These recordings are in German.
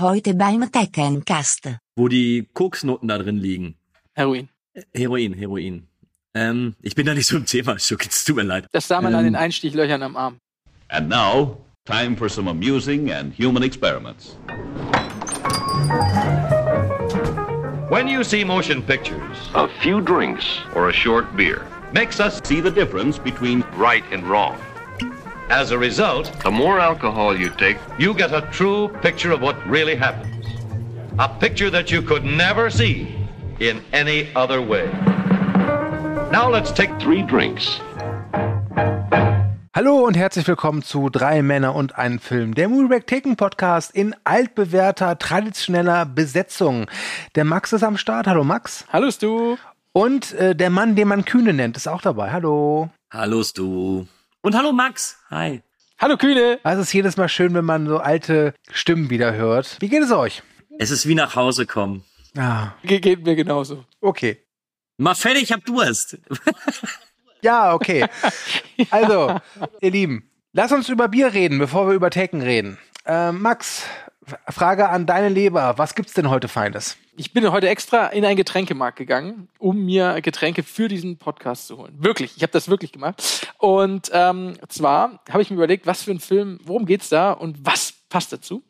Heute beim Teckencast. Wo die Koksnoten da drin liegen. Heroin. Heroin, Heroin. Ähm, ich bin da nicht so im Thema, Schuck, es tut mir leid. Das sah man an Ähm. den Einstichlöchern am Arm. And now, time for some amusing and human experiments. When you see motion pictures, A few drinks or a short beer. makes us See the difference between Right and wrong. As a result, The more alcohol you take, you get a true picture of what really happens. A picture that you could never see in any other way. Now let's take three drinks. Hallo und herzlich willkommen zu Drei Männer und ein Film, der Movieback Taken Podcast in altbewährter, traditioneller Besetzung. Der Max ist am Start. Hallo Max. Hallo Stu. Und äh, der Mann, den man Kühne nennt, ist auch dabei. Hallo. Hallo Stu. Und hallo Max. Hi. Hallo Kühne. Also es ist jedes Mal schön, wenn man so alte Stimmen wieder hört. Wie geht es euch? Es ist wie nach Hause kommen. Ah, Ge geht mir genauso. okay. Mal fertig, ich hab Durst. Ja, okay. Also, ihr Lieben, lass uns über Bier reden, bevor wir über Taken reden. Äh, Max, Frage an deine Leber. Was gibt's denn heute Feines? Ich bin heute extra in einen Getränkemarkt gegangen, um mir Getränke für diesen Podcast zu holen. Wirklich, ich habe das wirklich gemacht. Und ähm, zwar habe ich mir überlegt, was für ein Film, worum geht's da und was passt dazu.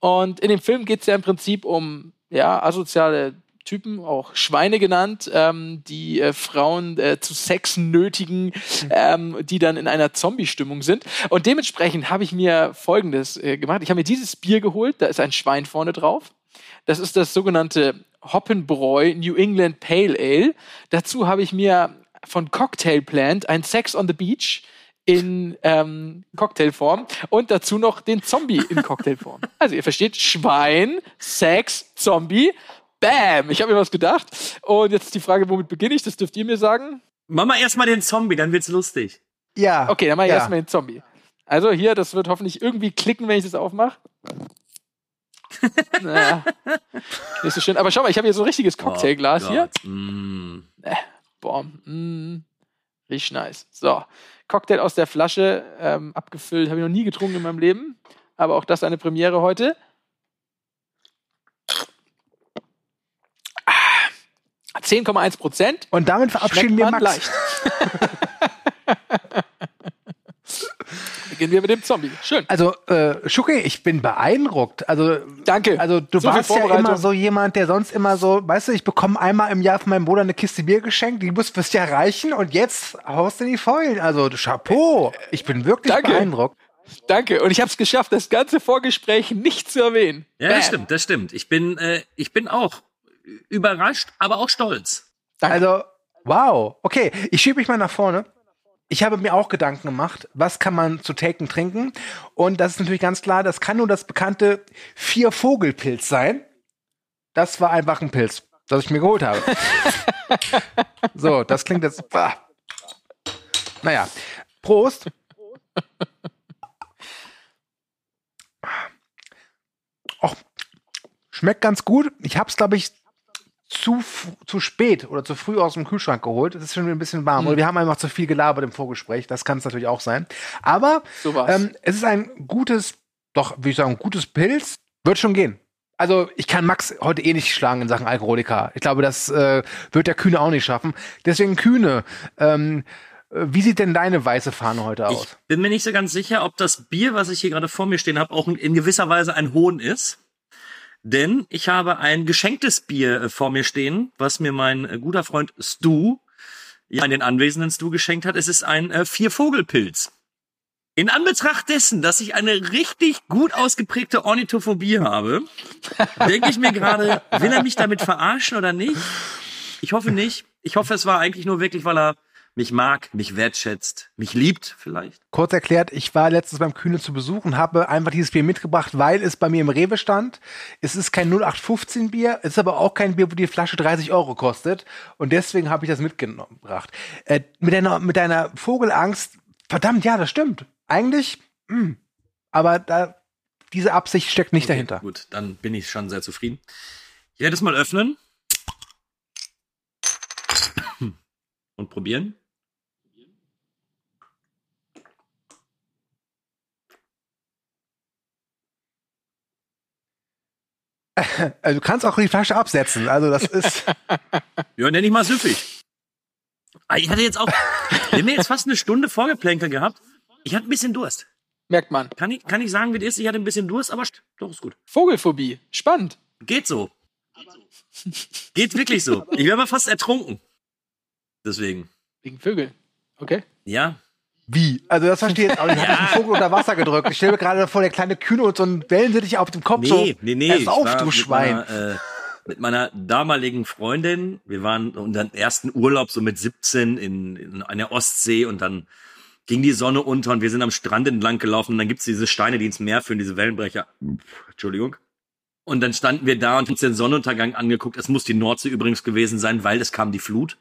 Und in dem Film geht's ja im Prinzip um ja asoziale Typen, auch Schweine genannt, ähm, die äh, Frauen äh, zu Sex nötigen, ähm, die dann in einer Zombie-Stimmung sind. Und dementsprechend habe ich mir Folgendes äh, gemacht. Ich habe mir dieses Bier geholt, da ist ein Schwein vorne drauf. Das ist das sogenannte Hoppenbräu New England Pale Ale. Dazu habe ich mir von Cocktail Plant ein Sex on the Beach in ähm, Cocktailform und dazu noch den Zombie in Cocktailform. Also ihr versteht, Schwein, Sex, Zombie, Bam! Ich habe mir was gedacht. Und jetzt ist die Frage, womit beginne ich? Das dürft ihr mir sagen. Mach mal erstmal den Zombie, dann wird's lustig. Ja. Okay, dann mache ich ja. erstmal den Zombie. Also hier, das wird hoffentlich irgendwie klicken, wenn ich das aufmache. Naja, nicht so schön. Aber schau mal, ich habe hier so ein richtiges Cocktailglas Oh hier. Mm. Boah, mm, riecht nice. So, Cocktail aus der Flasche, ähm, abgefüllt, habe ich noch nie getrunken in meinem Leben. Aber auch das eine Premiere heute. Ah, 10,1 Prozent. Und damit verabschieden wir Max. leicht. Beginnen wir mit dem Zombie. Schön. Also, äh, Schucke, ich bin beeindruckt. Also, Danke. also du So warst ja immer so jemand, der sonst immer so, weißt du, ich bekomme einmal im Jahr von meinem Bruder eine Kiste Bier geschenkt, die muss fürs Jahr reichen und jetzt haust du die Fäulen. Also, Chapeau. Ich bin wirklich Danke. beeindruckt. Danke. Und ich habe es geschafft, das ganze Vorgespräch nicht zu erwähnen. Ja, das Bam. stimmt, das stimmt. Ich bin, äh, ich bin auch überrascht, aber auch stolz. Danke. Also, wow. Okay, ich schiebe mich mal nach vorne. Ich habe mir auch Gedanken gemacht, was kann man zu Taken trinken? Und das ist natürlich ganz klar, das kann nur das bekannte Vier-Vogel-Pilz sein. Das war einfach ein Pilz, das ich mir geholt habe. so, das klingt jetzt. Ah. Naja, Prost. Och, schmeckt ganz gut. Ich habe es, glaube ich, zu, zu spät oder zu früh aus dem Kühlschrank geholt. Es ist schon ein bisschen warm. Oder wir haben einfach zu viel gelabert im Vorgespräch. Das kann es natürlich auch sein. Aber So ähm, es ist ein gutes, doch, würde ich sagen, gutes Pilz. Wird schon gehen. Also ich kann Max heute eh nicht schlagen in Sachen Alkoholiker. Ich glaube, das äh, wird der Kühne auch nicht schaffen. Deswegen Kühne, ähm, äh, wie sieht denn deine weiße Fahne heute Ich aus? bin mir nicht so ganz sicher, ob das Bier, was ich hier gerade vor mir stehen habe, auch in gewisser Weise ein Hohn ist. Denn ich habe ein geschenktes Bier äh, vor mir stehen, was mir mein äh, guter Freund Stu, ja, in den anwesenden Stu geschenkt hat. Es ist ein äh, Viervogelpilz. In Anbetracht dessen, dass ich eine richtig gut ausgeprägte Ornithophobie habe, denke ich mir gerade, will er mich damit verarschen oder nicht? Ich hoffe nicht. Ich hoffe, es war eigentlich nur wirklich, weil er mich mag, mich wertschätzt, mich liebt vielleicht. Kurz erklärt, ich war letztens beim Kühne zu Besuch und habe einfach dieses Bier mitgebracht, weil es bei mir im Rewe stand. Es ist kein 0815 Bier, es ist aber auch kein Bier, wo die Flasche 30 Euro kostet. Und deswegen habe ich das mitgebracht. Äh, mit, deiner, mit deiner Vogelangst, verdammt, ja, das stimmt. Eigentlich, mh, aber da, diese Absicht steckt nicht Okay, dahinter. Gut, dann bin ich schon sehr zufrieden. Ich werde es mal öffnen. Und probieren. Also du kannst auch die Flasche absetzen. Also das ist. Ja, nenn ich mal süffig. Ah, Ich hatte jetzt auch, wir haben jetzt fast eine Stunde Vorgeplänkel gehabt. Ich hatte ein bisschen Durst. Merkt man. Kann ich, kann ich sagen, wie das ist? Ich hatte ein bisschen Durst, aber doch, ist gut. Vogelphobie. Spannend. Geht so. Geht wirklich so. Ich wäre mal fast ertrunken. Deswegen. Wegen Vögeln. Okay. Ja. Wie? Also das verstehe ich jetzt nicht. Ich habe einen Vogel unter Wasser gedrückt. Ich stelle mir gerade vor, der kleine Kühne und so ein Wellensittich auf dem Kopf. so, Nee, nee, nee. Pass auf, du Schwein. Meiner, äh, mit meiner damaligen Freundin. Wir waren unseren ersten Urlaub so mit 17 in, in einer Ostsee und dann ging die Sonne unter und wir sind am Strand entlang gelaufen und dann gibt's diese Steine, die ins Meer führen, diese Wellenbrecher. Entschuldigung. Und dann standen wir da und uns den Sonnenuntergang angeguckt. Es muss die Nordsee übrigens gewesen sein, weil es kam die Flut.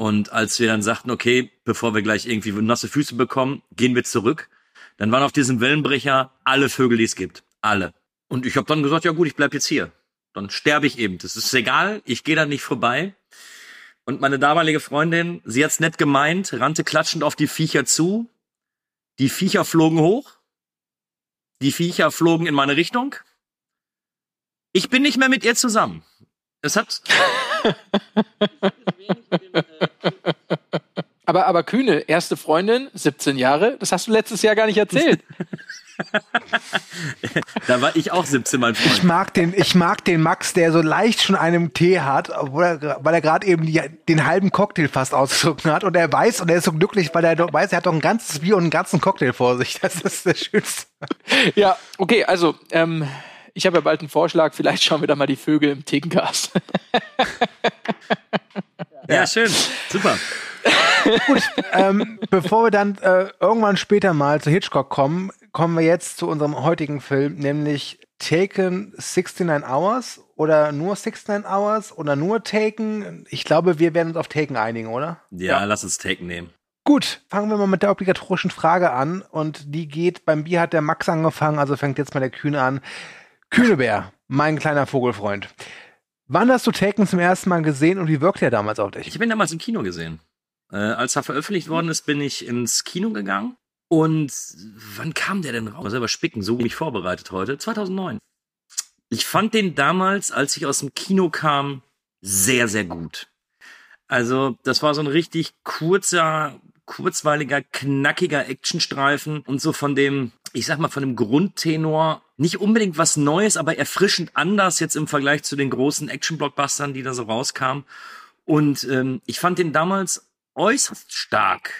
Und als wir dann sagten, okay, bevor wir gleich irgendwie nasse Füße bekommen, gehen wir zurück, dann waren auf diesem Wellenbrecher alle Vögel, die es gibt. Alle. Und ich habe dann gesagt, ja gut, ich bleib jetzt hier. Dann sterbe ich eben. Das ist egal, ich gehe da nicht vorbei. Und meine damalige Freundin, sie hat's nett gemeint, rannte klatschend auf die Viecher zu. Die Viecher flogen hoch. Die Viecher flogen in meine Richtung. Ich bin nicht mehr mit ihr zusammen. Es hat Aber, aber Kühne, erste Freundin, 17 Jahre, das hast du letztes Jahr gar nicht erzählt. Da war ich auch 17, mein Ich Freund. mag den, ich mag den Max, der so leicht schon einen Tee hat, obwohl er, weil er gerade eben die, den halben Cocktail fast ausgetrunken hat und er weiß und er ist so glücklich, weil er doch weiß, er hat doch ein ganzes Bier und einen ganzen Cocktail vor sich. Das ist das Schönste. ja, okay, also, ähm, ich habe ja bald einen Vorschlag, vielleicht schauen wir da mal die Vögel im Thekencast. Ja, schön. Super. ähm, bevor wir dann äh, irgendwann später mal zu Hitchcock kommen, kommen wir jetzt zu unserem heutigen Film, nämlich Taken 69 Hours oder nur 69 Hours oder nur Taken. Ich glaube, wir werden uns auf Taken einigen, oder? Ja, lass uns Take nehmen. Gut, fangen wir mal mit der obligatorischen Frage an und die geht, beim Bier hat der Max angefangen, also fängt jetzt mal der Kühne an. Kühnebär, mein kleiner Vogelfreund. Wann hast du Taken zum ersten Mal gesehen und wie wirkte er damals auf dich? Ich habe ihn damals im Kino gesehen. Äh, als er veröffentlicht worden ist, bin ich ins Kino gegangen. Und wann kam der denn raus? Mal selber spicken, so mich vorbereitet heute. 2009. Ich fand den damals, als ich aus dem Kino kam, sehr, sehr gut. Also, das war so ein richtig kurzer, kurzweiliger, knackiger Actionstreifen und so von dem, ich sag mal, von dem Grundtenor nicht unbedingt was Neues, aber erfrischend anders jetzt im Vergleich zu den großen Action-Blockbustern, die da so rauskamen. Und ähm, ich fand den damals äußerst stark.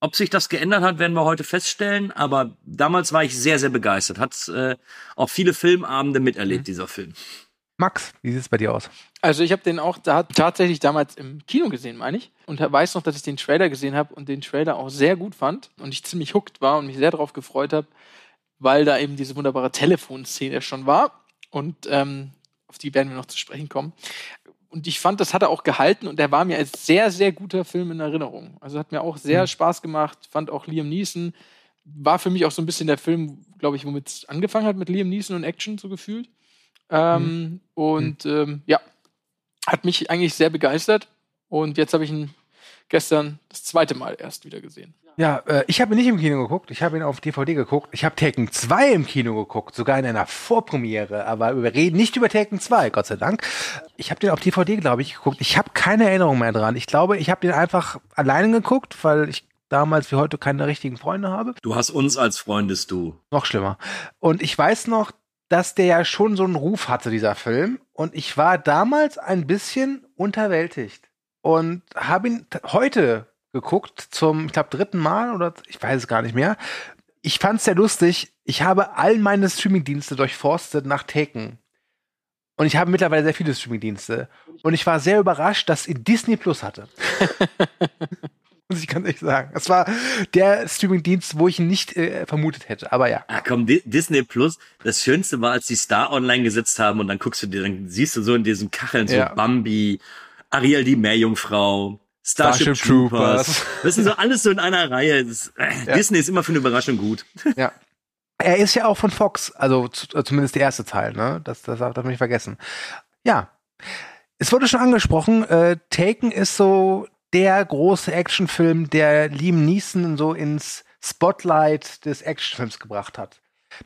Ob sich das geändert hat, werden wir heute feststellen. Aber damals war ich sehr, sehr begeistert. Hat äh, auch viele Filmabende miterlebt, dieser Film. Max, wie sieht es bei dir aus? Also ich habe den auch da tatsächlich damals im Kino gesehen, meine ich. Und weiß noch, dass ich den Trailer gesehen habe und den Trailer auch sehr gut fand und ich ziemlich hooked war und mich sehr darauf gefreut habe, weil da eben diese wunderbare Telefonszene schon war. Und ähm, auf die werden wir noch zu sprechen kommen. Und ich fand, das hat er auch gehalten und der war mir als sehr, sehr guter Film in Erinnerung. Also hat mir auch sehr Spaß gemacht, fand auch Liam Neeson. War für mich auch so ein bisschen der Film, glaube ich, womit es angefangen hat mit Liam Neeson und Action so gefühlt. Ähm, Und ähm, ja, hat mich eigentlich sehr begeistert. Und jetzt habe ich ihn gestern das zweite Mal erst wieder gesehen. Ja, äh, ich habe ihn nicht im Kino geguckt, ich habe ihn auf DVD geguckt. Ich habe Taken 2 im Kino geguckt, sogar in einer Vorpremiere, aber wir reden nicht über Taken 2, Gott sei Dank. Ich habe den auf DVD, glaube ich, geguckt. Ich habe keine Erinnerung mehr dran. Ich glaube, ich habe den einfach alleine geguckt, weil ich damals wie heute keine richtigen Freunde habe. Du hast uns als Freundes du. Noch schlimmer. Und ich weiß noch, dass der ja schon so einen Ruf hatte, dieser Film. Und ich war damals ein bisschen unterwältigt. Und habe ihn heute geguckt zum, ich glaube, dritten Mal oder ich weiß es gar nicht mehr. Ich fand es sehr lustig. Ich habe all meine Streamingdienste durchforstet nach Taken. Und ich habe mittlerweile sehr viele Streamingdienste. Und ich war sehr überrascht, dass ihn Disney Plus hatte. Muss ich ganz ehrlich sagen. Das war der Streamingdienst, wo ich ihn nicht äh, vermutet hätte. Aber ja. Ah, komm, Di Disney Plus. Das Schönste war, als die Star Online gesetzt haben und dann guckst du dir, dann siehst du so in diesen Kacheln so Ja. Bambi, Ariel die Meerjungfrau, Starship, Starship Troopers. Troopers. Das sind so alles so in einer Reihe. Das, äh, Disney ist immer für eine Überraschung gut. Ja. Er ist ja auch von Fox, also äh, zumindest der erste Teil, ne? Das, das darf man nicht vergessen. Ja. Es wurde schon angesprochen, äh, Taken ist so der große Actionfilm, der Liam Neeson so ins Spotlight des Actionfilms gebracht hat.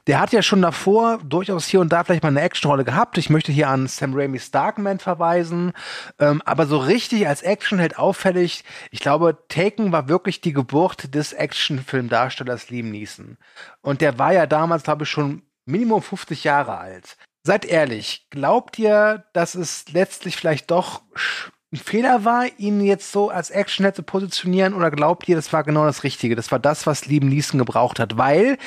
Der hat ja schon davor durchaus hier und da vielleicht mal eine Actionrolle gehabt. Ich möchte hier an Sam Raimi's Darkman verweisen. Ähm, aber so richtig als Actionheld auffällig, ich glaube, Taken war wirklich die Geburt des Actionfilmdarstellers Liam Neeson. Und der war ja damals, glaube ich, schon Minimum 50 Jahre alt. Seid ehrlich, glaubt ihr, dass es letztlich vielleicht doch ein Fehler war, ihn jetzt so als Actionheld zu positionieren oder glaubt ihr, das war genau das Richtige? Das war das, was Liam Neeson gebraucht hat, weil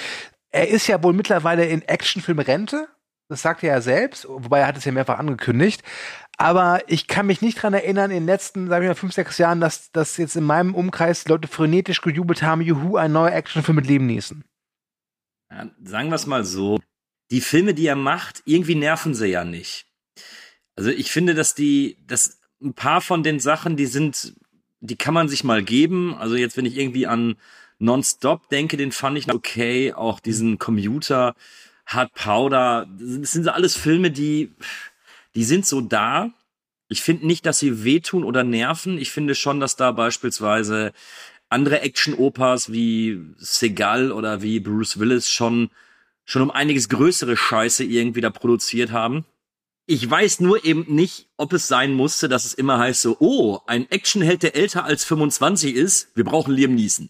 er ist ja wohl mittlerweile in Actionfilm Rente. Das sagt er ja selbst, wobei er hat es ja mehrfach angekündigt. Aber ich kann mich nicht dran erinnern, in den letzten, sagen wir mal, fünf, sechs Jahren, dass, dass jetzt in meinem Umkreis Leute frenetisch gejubelt haben, juhu, ein neuer Actionfilm mit Leben Neeson. Ja, sagen wir es mal so. Die Filme, die er macht, irgendwie nerven sie ja nicht. Also ich finde, dass die, dass ein paar von den Sachen, die sind, die kann man sich mal geben. Also jetzt, wenn ich irgendwie an Nonstop denke, den fand ich okay. Auch diesen Commuter, Hard Powder, das sind alles Filme, die, die sind so da. Ich finde nicht, dass sie wehtun oder nerven. Ich finde schon, dass da beispielsweise andere Action-Opas wie Segal oder wie Bruce Willis schon, schon um einiges größere Scheiße irgendwie da produziert haben. Ich weiß nur eben nicht, ob es sein musste, dass es immer heißt so, oh, ein Actionheld, der älter als 25 ist, wir brauchen Liam Neeson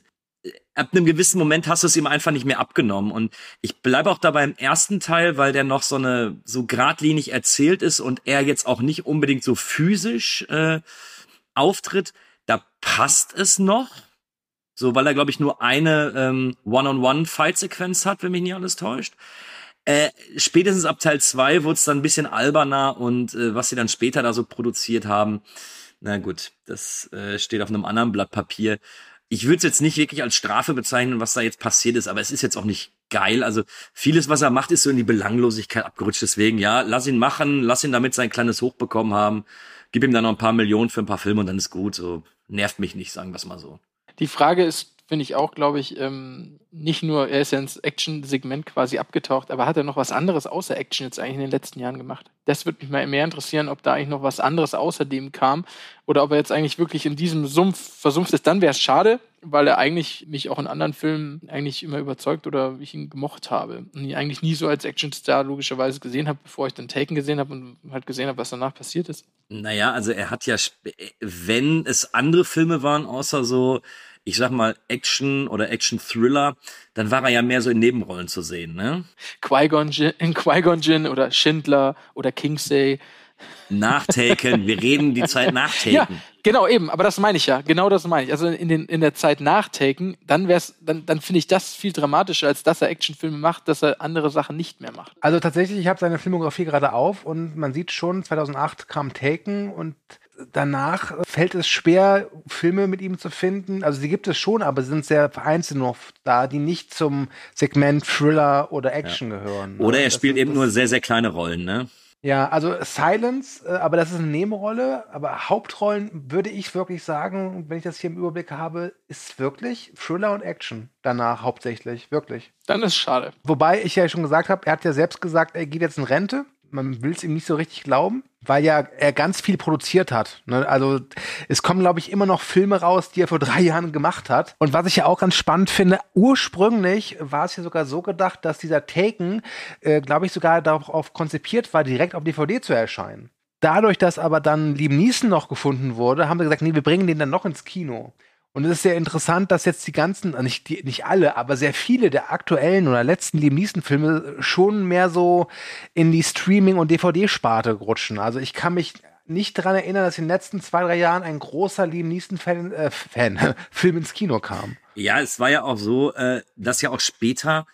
ab einem gewissen Moment hast du es ihm einfach nicht mehr abgenommen. Und ich bleibe auch dabei im ersten Teil, weil der noch so eine so geradlinig erzählt ist und er jetzt auch nicht unbedingt so physisch äh, auftritt. Da passt es noch. So, weil er, glaube ich, nur eine ähm, One-on-One-Fight-Sequenz hat, wenn mich nicht alles täuscht. Äh, spätestens ab Teil 2 wurde es dann ein bisschen alberner und äh, was sie dann später da so produziert haben, na gut, das äh, steht auf einem anderen Blatt Papier ich würde es jetzt nicht wirklich als Strafe bezeichnen, was da jetzt passiert ist, aber es ist jetzt auch nicht geil. Also vieles, was er macht, ist so in die Belanglosigkeit abgerutscht. Deswegen, ja, lass ihn machen, lass ihn damit sein kleines Hoch bekommen haben, gib ihm dann noch ein paar Millionen für ein paar Filme und dann ist gut. So nervt mich nicht, sagen wir es mal so. Die Frage ist, finde ich auch, glaube ich, ähm, nicht nur, er ist ja ins Action-Segment quasi abgetaucht, aber hat er noch was anderes außer Action jetzt eigentlich in den letzten Jahren gemacht? Das würde mich mal mehr interessieren, ob da eigentlich noch was anderes außerdem kam oder ob er jetzt eigentlich wirklich in diesem Sumpf versumpft ist. Dann wäre es schade, weil er eigentlich mich auch in anderen Filmen eigentlich immer überzeugt oder ich ihn gemocht habe und ihn eigentlich nie so als Actionstar logischerweise gesehen habe, bevor ich dann Taken gesehen habe und halt gesehen habe, was danach passiert ist. Naja, also er hat ja, wenn es andere Filme waren, außer so ich sag mal, Action oder Action-Thriller, dann war er ja mehr so in Nebenrollen zu sehen, ne? Qui-Gon Jinn oder Schindler oder Kingsey. Nachtaken, wir reden die Zeit nachtaken. Ja, genau, eben, aber das meine ich ja, genau das meine ich. Also in, den, in der Zeit nachtaken, dann wär's, dann, dann finde ich das viel dramatischer, als dass er Actionfilme macht, dass er andere Sachen nicht mehr macht. Also tatsächlich, ich habe seine Filmografie gerade auf und man sieht schon, 2008 kam Taken und danach fällt es schwer, Filme mit ihm zu finden. Also sie gibt es schon, aber sie sind sehr vereinzelt noch da, die nicht zum Segment Thriller oder Action ja. gehören. Ne? Oder er das spielt eben nur sehr, sehr kleine Rollen, ne? Ja, also Silence, äh, aber das ist eine Nebenrolle. Aber Hauptrollen würde ich wirklich sagen, wenn ich das hier im Überblick habe, ist wirklich Thriller und Action danach hauptsächlich, wirklich. Dann ist schade. Wobei ich ja schon gesagt habe, er hat ja selbst gesagt, er geht jetzt in Rente man will es ihm nicht so richtig glauben, weil ja er ganz viel produziert hat. Ne? Also es kommen, glaube ich, immer noch Filme raus, die er vor drei Jahren gemacht hat. Und was ich ja auch ganz spannend finde, ursprünglich war es ja sogar so gedacht, dass dieser Taken, äh, glaube ich, sogar darauf konzipiert war, direkt auf DVD zu erscheinen. Dadurch, dass aber dann Liam Neeson noch gefunden wurde, haben wir gesagt, nee, wir bringen den dann noch ins Kino. Und es ist sehr interessant, dass jetzt die ganzen, äh, nicht, die, nicht alle, aber sehr viele der aktuellen oder letzten Liam Neeson-Filme schon mehr so in die Streaming- und DVD-Sparte rutschen. Also ich kann mich nicht daran erinnern, dass in den letzten zwei, drei Jahren ein großer Liam Neeson-Fan äh, Fan, Film ins Kino kam. Ja, es war ja auch so, äh, dass ja auch später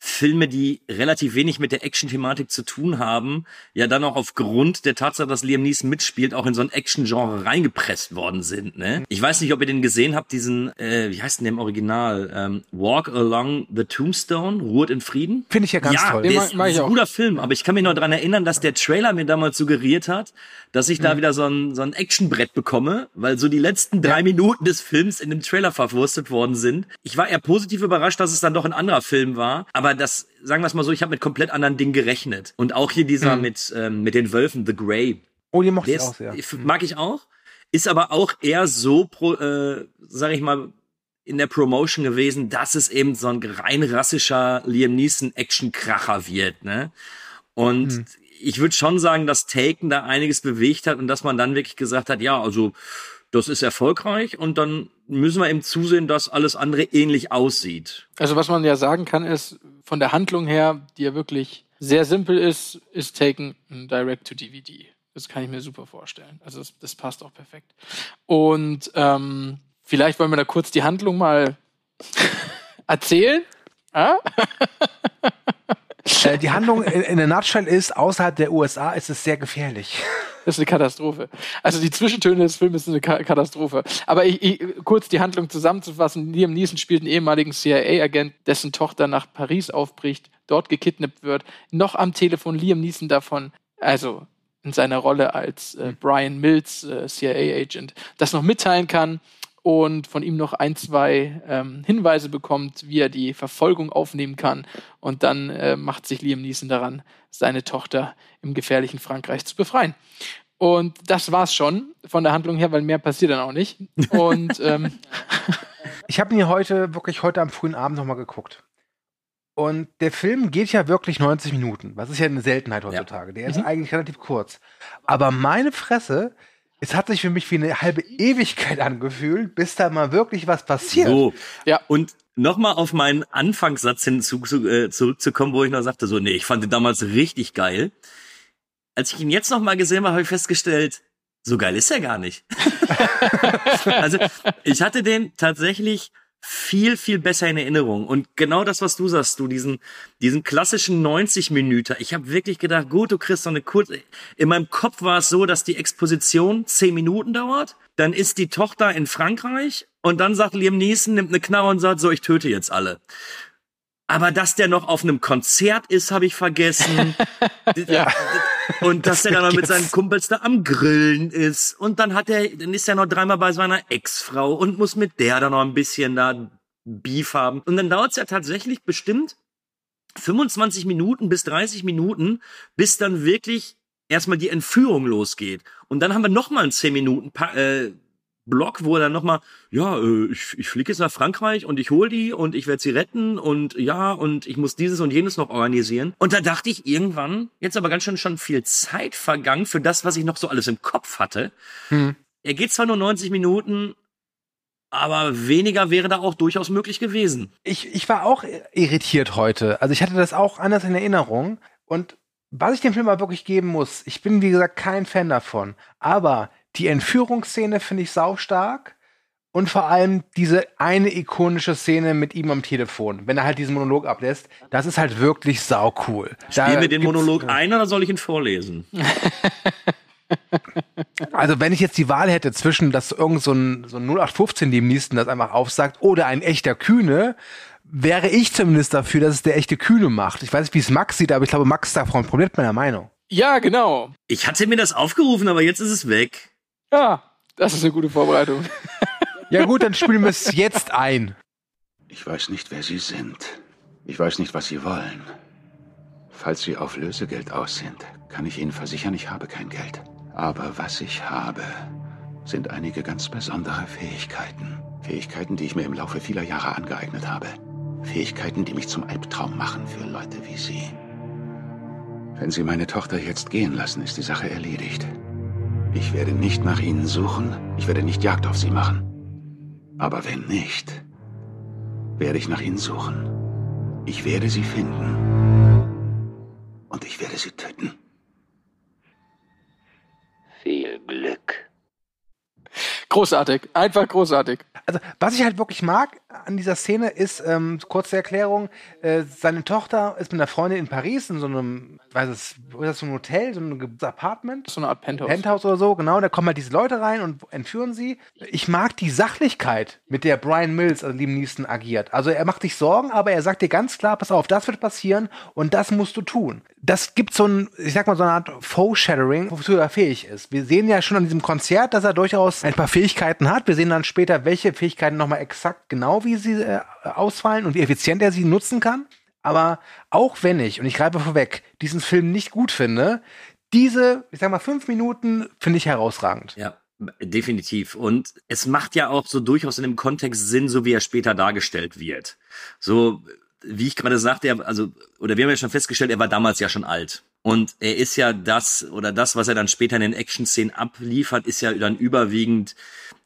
Filme, die relativ wenig mit der Action-Thematik zu tun haben, ja dann auch aufgrund der Tatsache, dass Liam Neeson mitspielt, auch in so ein Action-Genre reingepresst worden sind. Ne? Ich weiß nicht, ob ihr den gesehen habt, diesen, äh, wie heißt denn der im Original? Ähm, Walk Along the Tombstone, Ruht in Frieden. Finde ich ja ganz ja, toll. Der ist, ist ein guter Film, aber ich kann mich noch dran erinnern, dass der Trailer mir damals suggeriert hat, dass ich da mhm. wieder so ein, so ein Actionbrett bekomme, weil so die letzten drei ja. Minuten des Films in dem Trailer verwurstet worden sind. Ich war eher positiv überrascht, dass es dann doch ein anderer Film war, aber aber das, sagen wir es mal so, ich habe mit komplett anderen Dingen gerechnet. Und auch hier dieser mhm. mit, ähm, mit den Wölfen, The Grey. Oh, die mochte ich auch sehr. Mag ich auch. Ist aber auch eher so, pro, äh, sag ich mal, in der Promotion gewesen, dass es eben so ein rein rassischer Liam Neeson Actionkracher wird, ne? Und Hm. ich würde schon sagen, dass Taken da einiges bewegt hat und dass man dann wirklich gesagt hat, ja, also das ist erfolgreich und dann müssen wir eben zusehen, dass alles andere ähnlich aussieht. Also was man ja sagen kann, ist von der Handlung her, die ja wirklich sehr simpel ist, ist Taken ein Direct-to-DVD. Das kann ich mir super vorstellen. Also das, das passt auch perfekt. Und ähm, vielleicht wollen wir da kurz die Handlung mal erzählen. Ah? Äh, die Handlung in, in der Nutshell ist, außerhalb der USA ist es sehr gefährlich. Das ist eine Katastrophe. Also die Zwischentöne des Films sind eine Ka Katastrophe. Aber ich, ich, kurz die Handlung zusammenzufassen. Liam Neeson spielt einen ehemaligen CIA-Agent, dessen Tochter nach Paris aufbricht, dort gekidnappt wird. Noch am Telefon Liam Neeson davon, also in seiner Rolle als äh, Brian Mills, äh, CIA-Agent, das noch mitteilen kann und von ihm noch ein, zwei ähm, Hinweise bekommt, wie er die Verfolgung aufnehmen kann. Und dann äh, macht sich Liam Neeson daran, seine Tochter im gefährlichen Frankreich zu befreien. Und das war's schon von der Handlung her, weil mehr passiert dann auch nicht. Und ähm, Ich habe ihn hier heute, wirklich heute am frühen Abend nochmal geguckt. Und der Film geht ja wirklich 90 Minuten. Was ist ja eine Seltenheit heutzutage. Der ist eigentlich relativ kurz. Aber meine Fresse, es hat sich für mich wie eine halbe Ewigkeit angefühlt, bis da mal wirklich was passiert. So. Ja. Und nochmal auf meinen Anfangssatz hinzu, zu, äh, zurückzukommen, wo ich noch sagte, so, nee, ich fand den damals richtig geil. Als ich ihn jetzt nochmal gesehen habe, habe ich festgestellt, so geil ist er gar nicht. also, ich hatte den tatsächlich viel, viel besser in Erinnerung. Und genau das, was du sagst, du, diesen, diesen klassischen 90-Minüter. Ich habe wirklich gedacht, gut, du kriegst so eine kurze. In meinem Kopf war es so, dass die Exposition 10 Minuten dauert. Dann ist die Tochter in Frankreich und dann sagt Liam Neeson, nimmt eine Knarre und sagt, so, ich töte jetzt alle. Aber dass der noch auf einem Konzert ist, habe ich vergessen. Ja. Und dass der dann noch mit seinen Kumpels da am Grillen ist. Und dann hat er, dann ist er noch dreimal bei seiner Ex-Frau und muss mit der dann noch ein bisschen da Beef haben. Und dann dauert es ja tatsächlich bestimmt 25 Minuten bis 30 Minuten, bis dann wirklich erstmal die Entführung losgeht. Und dann haben wir noch mal einen 10 Minuten Pa- äh, Block, wo er dann noch mal, ja, äh, ich, ich fliege jetzt nach Frankreich und ich hol die und ich werde sie retten und ja, und ich muss dieses und jenes noch organisieren. Und da dachte ich irgendwann, jetzt aber ganz schön schon viel Zeit vergangen für das, was ich noch so alles im Kopf hatte. Hm. Er geht zwar nur 90 Minuten, aber weniger wäre da auch durchaus möglich gewesen. Ich, ich war auch irritiert heute. Also ich hatte das auch anders in Erinnerung. Und was ich dem Film mal wirklich geben muss, ich bin wie gesagt kein Fan davon, aber die Entführungsszene finde ich saustark. Und vor allem diese eine ikonische Szene mit ihm am Telefon, wenn er halt diesen Monolog ablässt, das ist halt wirklich sau cool. Spielen wir den Monolog ein oder soll ich ihn vorlesen? Also wenn ich jetzt die Wahl hätte zwischen, dass irgend so ein, so ein 0815 dem Niesten das einfach aufsagt oder ein echter Kühne, wäre ich zumindest dafür, dass es der echte Kühne macht. Ich weiß nicht, wie es Max sieht, aber ich glaube, Max ist da komplett meiner Meinung. ja, genau. Ich hatte mir das aufgerufen, aber jetzt ist es weg. Ja, das ist eine gute Vorbereitung. Ja gut, dann spielen wir es jetzt ein. Ich weiß nicht, wer Sie sind. Ich weiß nicht, was Sie wollen. Falls Sie auf Lösegeld aus sind, kann ich Ihnen versichern, ich habe kein Geld. Aber was ich habe, sind einige ganz besondere Fähigkeiten. Fähigkeiten, die ich mir im Laufe vieler Jahre angeeignet habe. Fähigkeiten, die mich zum Albtraum machen für Leute wie Sie. Wenn Sie meine Tochter jetzt gehen lassen, ist die Sache erledigt. Ich werde nicht nach Ihnen suchen, ich werde nicht Jagd auf Sie machen. Aber wenn nicht, werde ich nach ihnen suchen. Ich werde sie finden. Und ich werde sie töten. Viel Glück. Großartig, einfach großartig. Also, was ich halt wirklich mag an dieser Szene ist, ähm, kurze Erklärung, äh, seine Tochter ist mit einer Freundin in Paris in so einem, weiß es, ist das so ein Hotel, so ein Apartment? So eine Art Penthouse. Penthouse oder so, genau, da kommen halt diese Leute rein und entführen sie. Ich mag die Sachlichkeit, mit der Brian Mills, also Liam Neeson, agiert. Also er macht sich Sorgen, aber er sagt dir ganz klar, pass auf, das wird passieren und das musst du tun. Das gibt so ein, ich sag mal, so eine Art Faux-Shadowing, wozu er fähig ist. Wir sehen ja schon an diesem Konzert, dass er durchaus ein paar Fähigkeiten hat. Wir sehen dann später, welche Fähigkeiten nochmal exakt genau, wie sie äh, ausfallen und wie effizient er sie nutzen kann. Aber auch wenn ich, und ich greife vorweg, diesen Film nicht gut finde, diese, ich sag mal, fünf Minuten finde ich herausragend. Ja. Definitiv. Und es macht ja auch so durchaus in dem Kontext Sinn, so wie er später dargestellt wird. So, wie ich gerade sagte, also, oder wir haben ja schon festgestellt, er war damals ja schon alt. Und er ist ja das, oder das, was er dann später in den Action-Szenen abliefert, ist ja dann überwiegend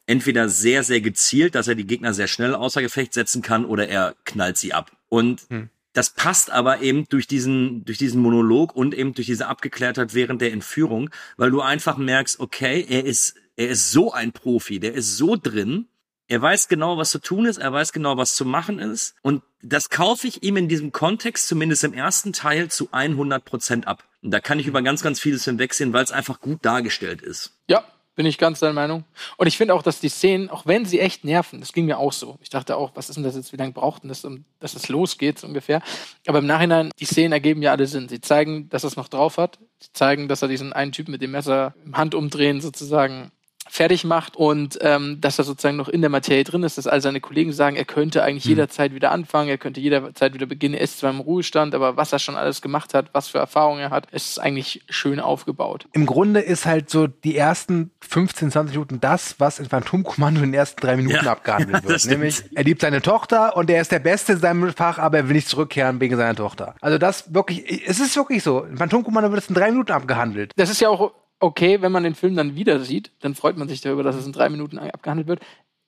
entweder sehr, sehr gezielt, dass er die Gegner sehr schnell außer Gefecht setzen kann, oder er knallt sie ab. Und hm. das passt aber eben durch diesen, durch diesen Monolog und eben durch diese Abgeklärtheit während der Entführung, weil du einfach merkst, okay, er ist, er ist so ein Profi, der ist so drin, er weiß genau, was zu tun ist, er weiß genau, was zu machen ist. Und das kaufe ich ihm in diesem Kontext, zumindest im ersten Teil, zu 100 Prozent ab. Und da kann ich über ganz, ganz vieles hinwegsehen, weil es einfach gut dargestellt ist. Ja, bin ich ganz deiner Meinung. Und ich finde auch, dass die Szenen, auch wenn sie echt nerven, das ging mir auch so. Ich dachte auch, was ist denn das jetzt, wie lange braucht denn das, um, dass es losgeht, so ungefähr. Aber im Nachhinein, die Szenen ergeben ja alle Sinn. Sie zeigen, dass er es noch drauf hat. Sie zeigen, dass er diesen einen Typen mit dem Messer im Handumdrehen sozusagen fertig macht und ähm, dass er sozusagen noch in der Materie drin ist, dass all seine Kollegen sagen, er könnte eigentlich mhm. jederzeit wieder anfangen, er könnte jederzeit wieder beginnen, er ist zwar im Ruhestand, aber was er schon alles gemacht hat, was für Erfahrungen er hat, ist eigentlich schön aufgebaut. Im Grunde ist halt so die ersten 15, 20 Minuten das, was in Phantomkommando in den ersten drei Minuten ja. abgehandelt wird. Nämlich, er liebt seine Tochter und er ist der Beste in seinem Fach, aber er will nicht zurückkehren wegen seiner Tochter. Also das wirklich, es ist wirklich so. In Phantomkommando wird es in drei Minuten abgehandelt. Das ist ja auch okay, wenn man den Film dann wieder sieht, dann freut man sich darüber, dass es in drei Minuten abgehandelt wird.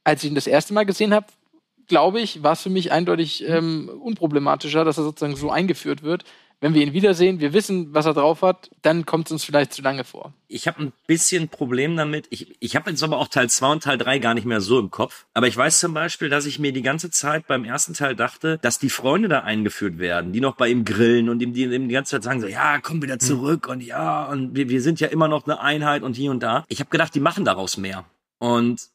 Als ich ihn das erste Mal gesehen habe, glaube ich, war es für mich eindeutig ähm, unproblematischer, dass er sozusagen so eingeführt wird wenn wir ihn wiedersehen, wir wissen, was er drauf hat, dann kommt es uns vielleicht zu lange vor. Ich habe ein bisschen Problem damit. Ich, ich habe jetzt aber auch Teil 2 und Teil 3 gar nicht mehr so im Kopf. Aber ich weiß zum Beispiel, dass ich mir die ganze Zeit beim ersten Teil dachte, dass die Freunde da eingeführt werden, die noch bei ihm grillen und ihm die, ihm die ganze Zeit sagen so, ja, komm wieder hm. zurück und ja, und wir, wir sind ja immer noch eine Einheit und hier und da. Ich habe gedacht, die machen daraus mehr. Und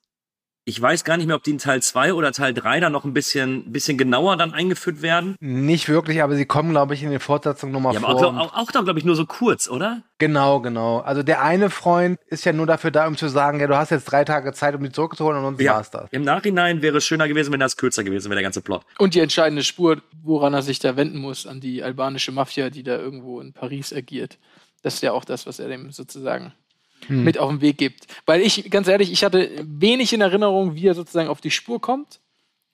ich weiß gar nicht mehr, ob die in Teil 2 oder Teil 3 dann noch ein bisschen, bisschen genauer dann eingeführt werden. Nicht wirklich, aber sie kommen, glaube ich, in den Fortsetzungen nochmal ja, vor. Auch, auch, auch da, glaube ich, nur so kurz, oder? Genau, genau. Also der eine Freund ist ja nur dafür da, um zu sagen, ja, du hast jetzt drei Tage Zeit, um die zurückzuholen und sonst ja. war's das. Im Nachhinein wäre es schöner gewesen, wenn das kürzer gewesen wäre, der ganze Plot. Und die entscheidende Spur, woran er sich da wenden muss, an die albanische Mafia, die da irgendwo in Paris agiert. Das ist ja auch das, was er dem sozusagen hm. mit auf den Weg gibt. Weil ich, ganz ehrlich, ich hatte wenig in Erinnerung, wie er sozusagen auf die Spur kommt.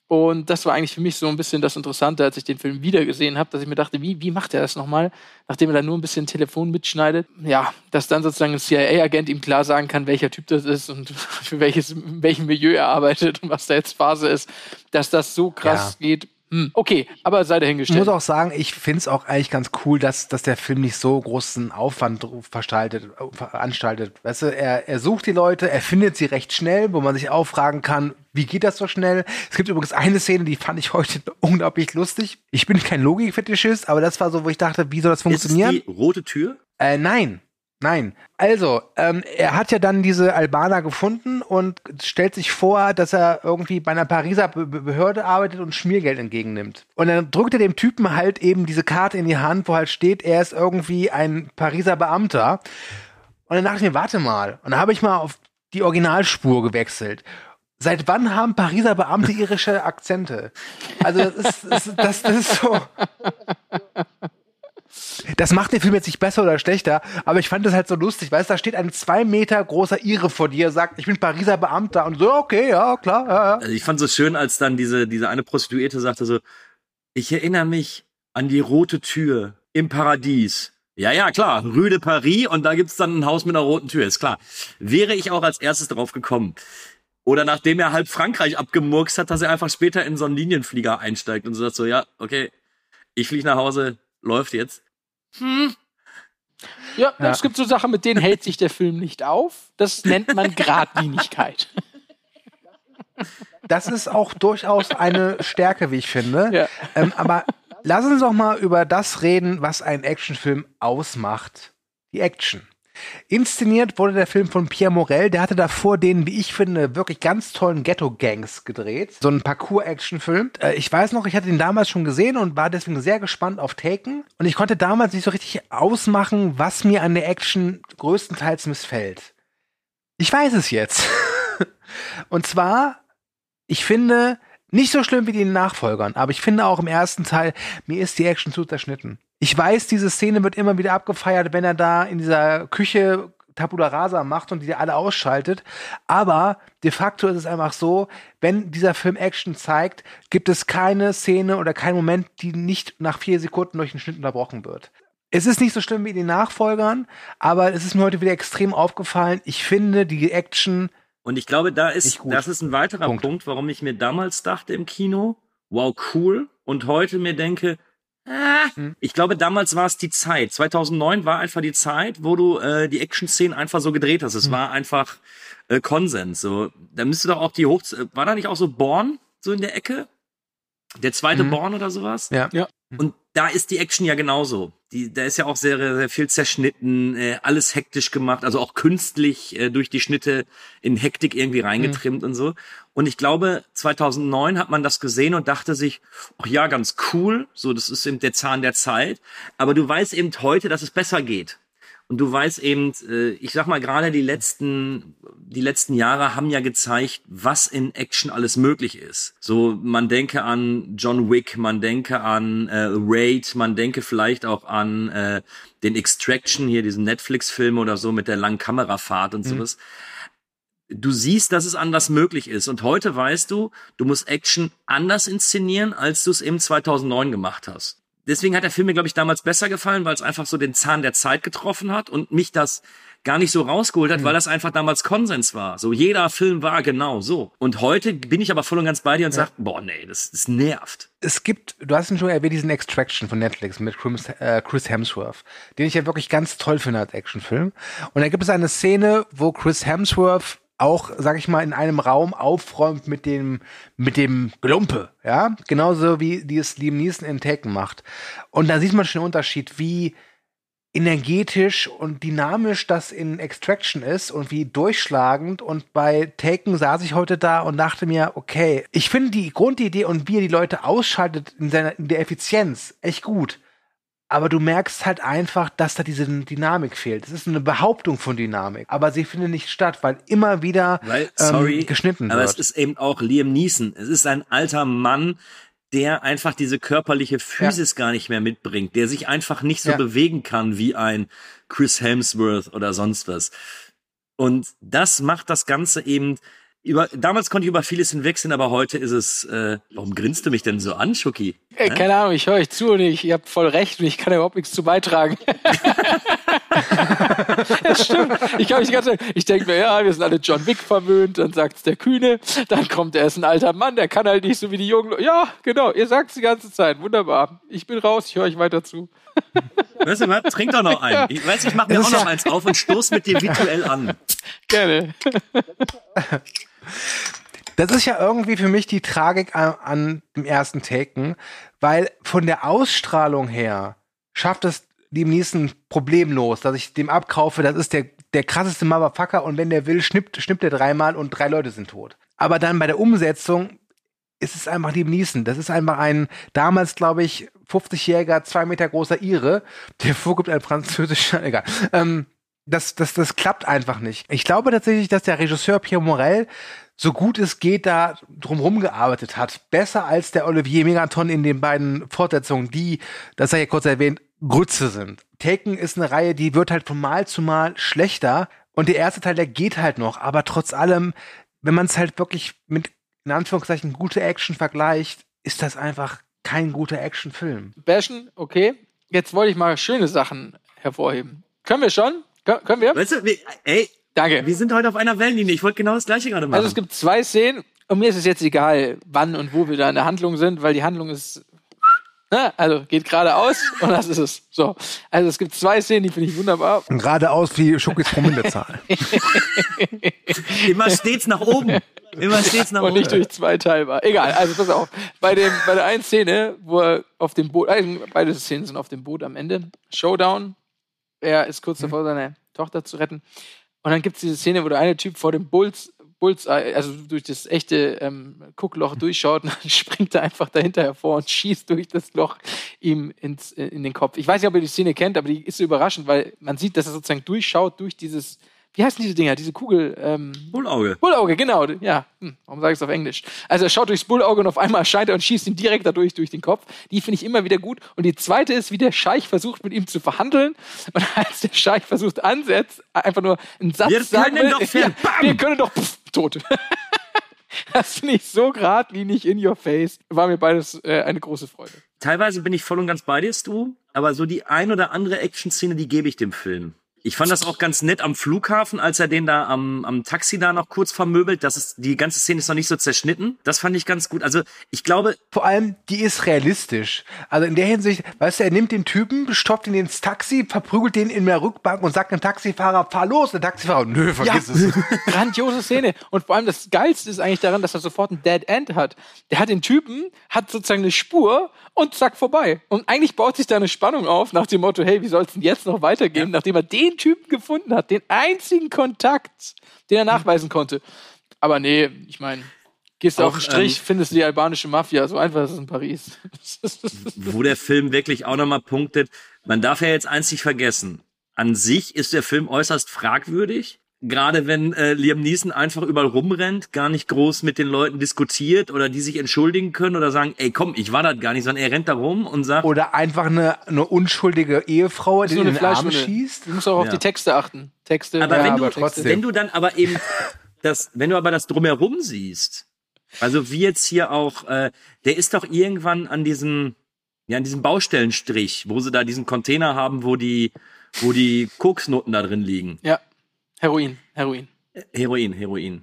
Und das war eigentlich für mich so ein bisschen das Interessante, als ich den Film wieder gesehen habe, dass ich mir dachte, wie, wie macht er das nochmal, nachdem er da nur ein bisschen Telefon mitschneidet? Ja, dass dann sozusagen ein CIA-Agent ihm klar sagen kann, welcher Typ das ist und für welches, in welchem Milieu er arbeitet und was da jetzt Phase ist, dass das so krass ja. geht, hm, okay, aber sei dahingestellt. Ich muss auch sagen, ich finde es auch eigentlich ganz cool, dass, dass der Film nicht so großen Aufwand verstaltet, veranstaltet. Weißt du, er, er sucht die Leute, er findet sie recht schnell, wo man sich auch fragen kann, wie geht das so schnell? Es gibt übrigens eine Szene, die fand ich heute unglaublich lustig. Ich bin kein Logikfetischist, aber das war so, wo ich dachte, wie soll das funktionieren? Ist es die rote Tür? Äh, nein. Nein. Also, ähm, er hat ja dann diese Albaner gefunden und stellt sich vor, dass er irgendwie bei einer Pariser Be Behörde arbeitet und Schmiergeld entgegennimmt. Und dann drückt er dem Typen halt eben diese Karte in die Hand, wo halt steht, er ist irgendwie ein Pariser Beamter. Und dann dachte ich mir, warte mal. Und dann habe ich mal auf die Originalspur gewechselt. Seit wann haben Pariser Beamte irische Akzente? Also das ist, das, das, das ist so. Das macht den Film jetzt nicht besser oder schlechter, aber ich fand das halt so lustig, weißt da steht ein zwei Meter großer Ire vor dir, sagt, ich bin Pariser Beamter und so, okay, ja, klar, ja, ja. Also ich fand so schön, als dann diese, diese eine Prostituierte sagte so, ich erinnere mich an die rote Tür im Paradies. Ja, ja, klar, Rue de Paris und da gibt's dann ein Haus mit einer roten Tür, ist klar. Wäre ich auch als erstes drauf gekommen. Oder nachdem er halb Frankreich abgemurkst hat, dass er einfach später in so einen Linienflieger einsteigt und so sagt so, ja, okay, ich fliege nach Hause, läuft jetzt. Hm. Ja, ja, es gibt so Sachen, mit denen hält sich der Film nicht auf. Das nennt man Gradlinigkeit. Das ist auch durchaus eine Stärke, wie ich finde. Ja. Ähm, aber lass uns doch mal über das reden, was einen Actionfilm ausmacht. Die Action. Inszeniert wurde der Film von Pierre Morel. Der hatte davor den, wie ich finde, wirklich ganz tollen Ghetto-Gangs gedreht. So ein Parcours-Action-Film. Äh, ich weiß noch, ich hatte ihn damals schon gesehen und war deswegen sehr gespannt auf Taken. Und ich konnte damals nicht so richtig ausmachen, was mir an der Action größtenteils missfällt. Ich weiß es jetzt. und zwar, ich finde, nicht so schlimm wie die Nachfolgern, aber ich finde auch im ersten Teil, mir ist die Action zu zerschnitten. Ich weiß, diese Szene wird immer wieder abgefeiert, wenn er da in dieser Küche Tabula Rasa macht und die alle ausschaltet. Aber de facto ist es einfach so, wenn dieser Film Action zeigt, gibt es keine Szene oder keinen Moment, die nicht nach vier Sekunden durch den Schnitt unterbrochen wird. Es ist nicht so schlimm wie in den Nachfolgern, aber es ist mir heute wieder extrem aufgefallen. Ich finde die Action Und ich glaube, da ist, das ist ein weiterer Punkt. Punkt. warum ich mir damals dachte im Kino, wow, cool. Und heute mir denke. Ich glaube, damals war es die Zeit. 2009 war einfach die Zeit, wo du äh, die Action-Szenen einfach so gedreht hast. Hm. Es war einfach äh, Konsens. So, da müsste doch auch die Hoch... War da nicht auch so Born so in der Ecke? Der zweite Mhm. Born oder sowas? Ja. Ja. Und da ist die Action ja genauso. Die, da ist ja auch sehr, sehr viel zerschnitten, äh, alles hektisch gemacht, also auch künstlich äh, durch die Schnitte in Hektik irgendwie reingetrimmt und so. Und ich glaube, 2009 hat man das gesehen und dachte sich, ach ja, ganz cool, so, das ist eben der Zahn der Zeit. Aber du weißt eben heute, dass es besser geht. Und du weißt eben, äh, ich sag mal, gerade die letzten, die letzten Jahre haben ja gezeigt, was in Action alles möglich ist. So, man denke an John Wick, man denke an äh, Raid, man denke vielleicht auch an äh, den Extraction, hier diesen Netflix-Film oder so mit der langen Kamerafahrt und sowas. Du siehst, dass es anders möglich ist. Und heute weißt du, du musst Action anders inszenieren, als du es eben 2009 gemacht hast. Deswegen hat der Film mir, glaube ich, damals besser gefallen, weil es einfach so den Zahn der Zeit getroffen hat und mich das gar nicht so rausgeholt hat, weil das einfach damals Konsens war. So jeder Film war genau so. Und heute bin ich aber voll und ganz bei dir und sag, boah, nee, das, das nervt. es gibt, du hast ihn schon erwähnt, diesen Extraction von Netflix mit Chris, äh, Chris Hemsworth, den ich ja wirklich ganz toll finde als Actionfilm. Und da gibt es eine Szene, wo Chris Hemsworth auch, sag ich mal, in einem Raum aufräumt mit dem, mit dem Gelumpe, ja? Genauso wie die es Liam Neeson in Taken macht. Und da sieht man schon den Unterschied, wie energetisch und dynamisch das in Extraction ist und wie durchschlagend. Und bei Taken saß ich heute da und dachte mir, okay, ich finde die Grundidee und wie er die Leute ausschaltet in, seiner, in der Effizienz echt gut. Aber du merkst halt einfach, dass da diese Dynamik fehlt. Es ist eine Behauptung von Dynamik, aber sie findet nicht statt, weil immer wieder Weil, sorry, ähm, geschnitten aber wird. es ist eben auch Liam Neeson. Es ist ein alter Mann, der einfach diese körperliche Physis gar nicht mehr mitbringt, der sich einfach nicht so Ja. bewegen kann wie ein Chris Hemsworth oder sonst was. Und das macht das Ganze eben über, damals konnte ich über vieles hinwegsehen, aber heute ist es, äh, warum grinst du mich denn so an, Schucky? Äh, keine Ahnung, ich höre euch zu und ich, ihr habt voll recht und ich kann da überhaupt nichts zu beitragen. das stimmt. Ich mich Zeit, ich denke mir, ja, wir sind alle John Wick verwöhnt, dann sagt's der Kühne, dann kommt er ist ein alter Mann, der kann halt nicht so wie die Jungen. Ja, genau, ihr sagt's die ganze Zeit. Wunderbar. Ich bin raus, ich höre euch weiter zu. Weißt du was? Trink doch noch einen. Ich weiß, ich mache mir auch noch eins auf und stoß mit dir virtuell an. Gerne. Das ist ja irgendwie für mich die Tragik an, an dem ersten Taken, weil von der Ausstrahlung her schafft es Liam Neeson problemlos, dass ich dem abkaufe, das ist der, der krasseste Motherfucker und wenn der will, schnippt, schnippt er dreimal und drei Leute sind tot. Aber dann bei der Umsetzung ist es einfach Liam Neeson. Das ist einfach ein damals, glaube ich, 50-jähriger, zwei Meter großer Ire, der vorgibt ein französischer, egal. Ähm, das, das, das klappt einfach nicht. Ich glaube tatsächlich, dass der Regisseur Pierre Morel so gut es geht da drumherum gearbeitet hat. Besser als der Olivier Megaton in den beiden Fortsetzungen, die, das sei ja kurz erwähnt, Grütze sind. Taken ist eine Reihe, die wird halt von Mal zu Mal schlechter. Und der erste Teil, der geht halt noch. Aber trotz allem, wenn man es halt wirklich mit, in Anführungszeichen, gute Action vergleicht, ist das einfach kein guter Actionfilm. Bashen, okay. Jetzt wollte ich mal schöne Sachen hervorheben. Können wir schon? Kön können wir? Weißt du, wir, ey, Danke. wir sind heute auf einer Wellenlinie. Ich wollte genau das gleiche gerade machen. Also es gibt zwei Szenen und mir ist es jetzt egal, wann und wo wir da in der Handlung sind, weil die Handlung ist, ne, also geht geradeaus und das ist es. So, also es gibt zwei Szenen, die finde ich wunderbar. Und geradeaus wie Schuckis Promillezahl. Immer stets nach oben. Immer stets nach und oben. nicht durch zwei teilbar. Egal, also pass auf. Bei, dem, bei der einen Szene, wo er auf dem Boot, also beide Szenen sind auf dem Boot am Ende. Showdown. Er ist kurz davor, seine Tochter zu retten. Und dann gibt es diese Szene, wo der eine Typ vor dem Bulls, Bullseye, also durch das echte ähm, Guckloch durchschaut und dann springt er einfach dahinter hervor und schießt durch das Loch ihm ins, in den Kopf. Ich weiß nicht, ob ihr die Szene kennt, aber die ist so überraschend, weil man sieht, dass er sozusagen durchschaut durch dieses wie heißen diese Dinger, diese Kugel, ähm, Bullauge. Bullauge, genau, ja. Hm, warum sage ich es auf Englisch? Also er schaut durchs Bullauge und auf einmal erscheint er und schießt ihm direkt dadurch durch den Kopf. Die finde ich immer wieder gut. Und die zweite ist, wie der Scheich versucht, mit ihm zu verhandeln. Und als der Scheich versucht ansetzt, einfach nur einen Satz Wir sagen können will, doch fern- ja, wir können doch pff, tot. das finde ich so geradlinig in your face. War mir beides äh, eine große Freude. Teilweise bin ich voll und ganz bei dir, Stu, aber so die ein oder andere Action-Szene, die gebe ich dem Film. Ich fand das auch ganz nett am Flughafen, als er den da am, am Taxi da noch kurz vermöbelt. Das ist, die ganze Szene ist noch nicht so zerschnitten. Das fand ich ganz gut. Also ich glaube, Vor allem, die ist realistisch. Also in der Hinsicht, weißt du, er nimmt den Typen, stoppt ihn ins Taxi, verprügelt den in der Rückbank und sagt dem Taxifahrer, fahr los. Der Taxifahrer, nö, vergiss es. Grandiose Szene. Und vor allem das Geilste ist eigentlich daran, dass er sofort ein Dead End hat. Der hat den Typen, hat sozusagen eine Spur und zack, vorbei. Und eigentlich baut sich da eine Spannung auf nach dem Motto, hey, wie soll es denn jetzt noch weitergehen, nachdem er den Typen gefunden hat, den einzigen Kontakt, den er nachweisen konnte. Aber nee, ich meine, gehst du auf den Strich, ähm, findest du die albanische Mafia. So einfach ist es in Paris. wo der Film wirklich auch nochmal punktet. Man darf ja jetzt eins nicht vergessen. An sich ist der Film äußerst fragwürdig. Gerade wenn äh, Liam Neeson einfach überall rumrennt, gar nicht groß mit den Leuten diskutiert oder die sich entschuldigen können oder sagen, ey komm, ich war das gar nicht, sondern er rennt da rum und sagt, Oder einfach eine, eine unschuldige Ehefrau, die nur in eine den Arm Fleischwunde. schießt. Du musst auch auf Ja. die Texte achten. Texte, Aber ja, wenn, du, aber trotzdem. wenn du dann aber eben das, wenn du aber das drumherum siehst, also wie jetzt hier auch, äh, der ist doch irgendwann an diesem, ja, an diesem Baustellenstrich, wo sie da diesen Container haben, wo die, wo die Koksnoten da drin liegen. Ja, Heroin, Heroin. Heroin, Heroin.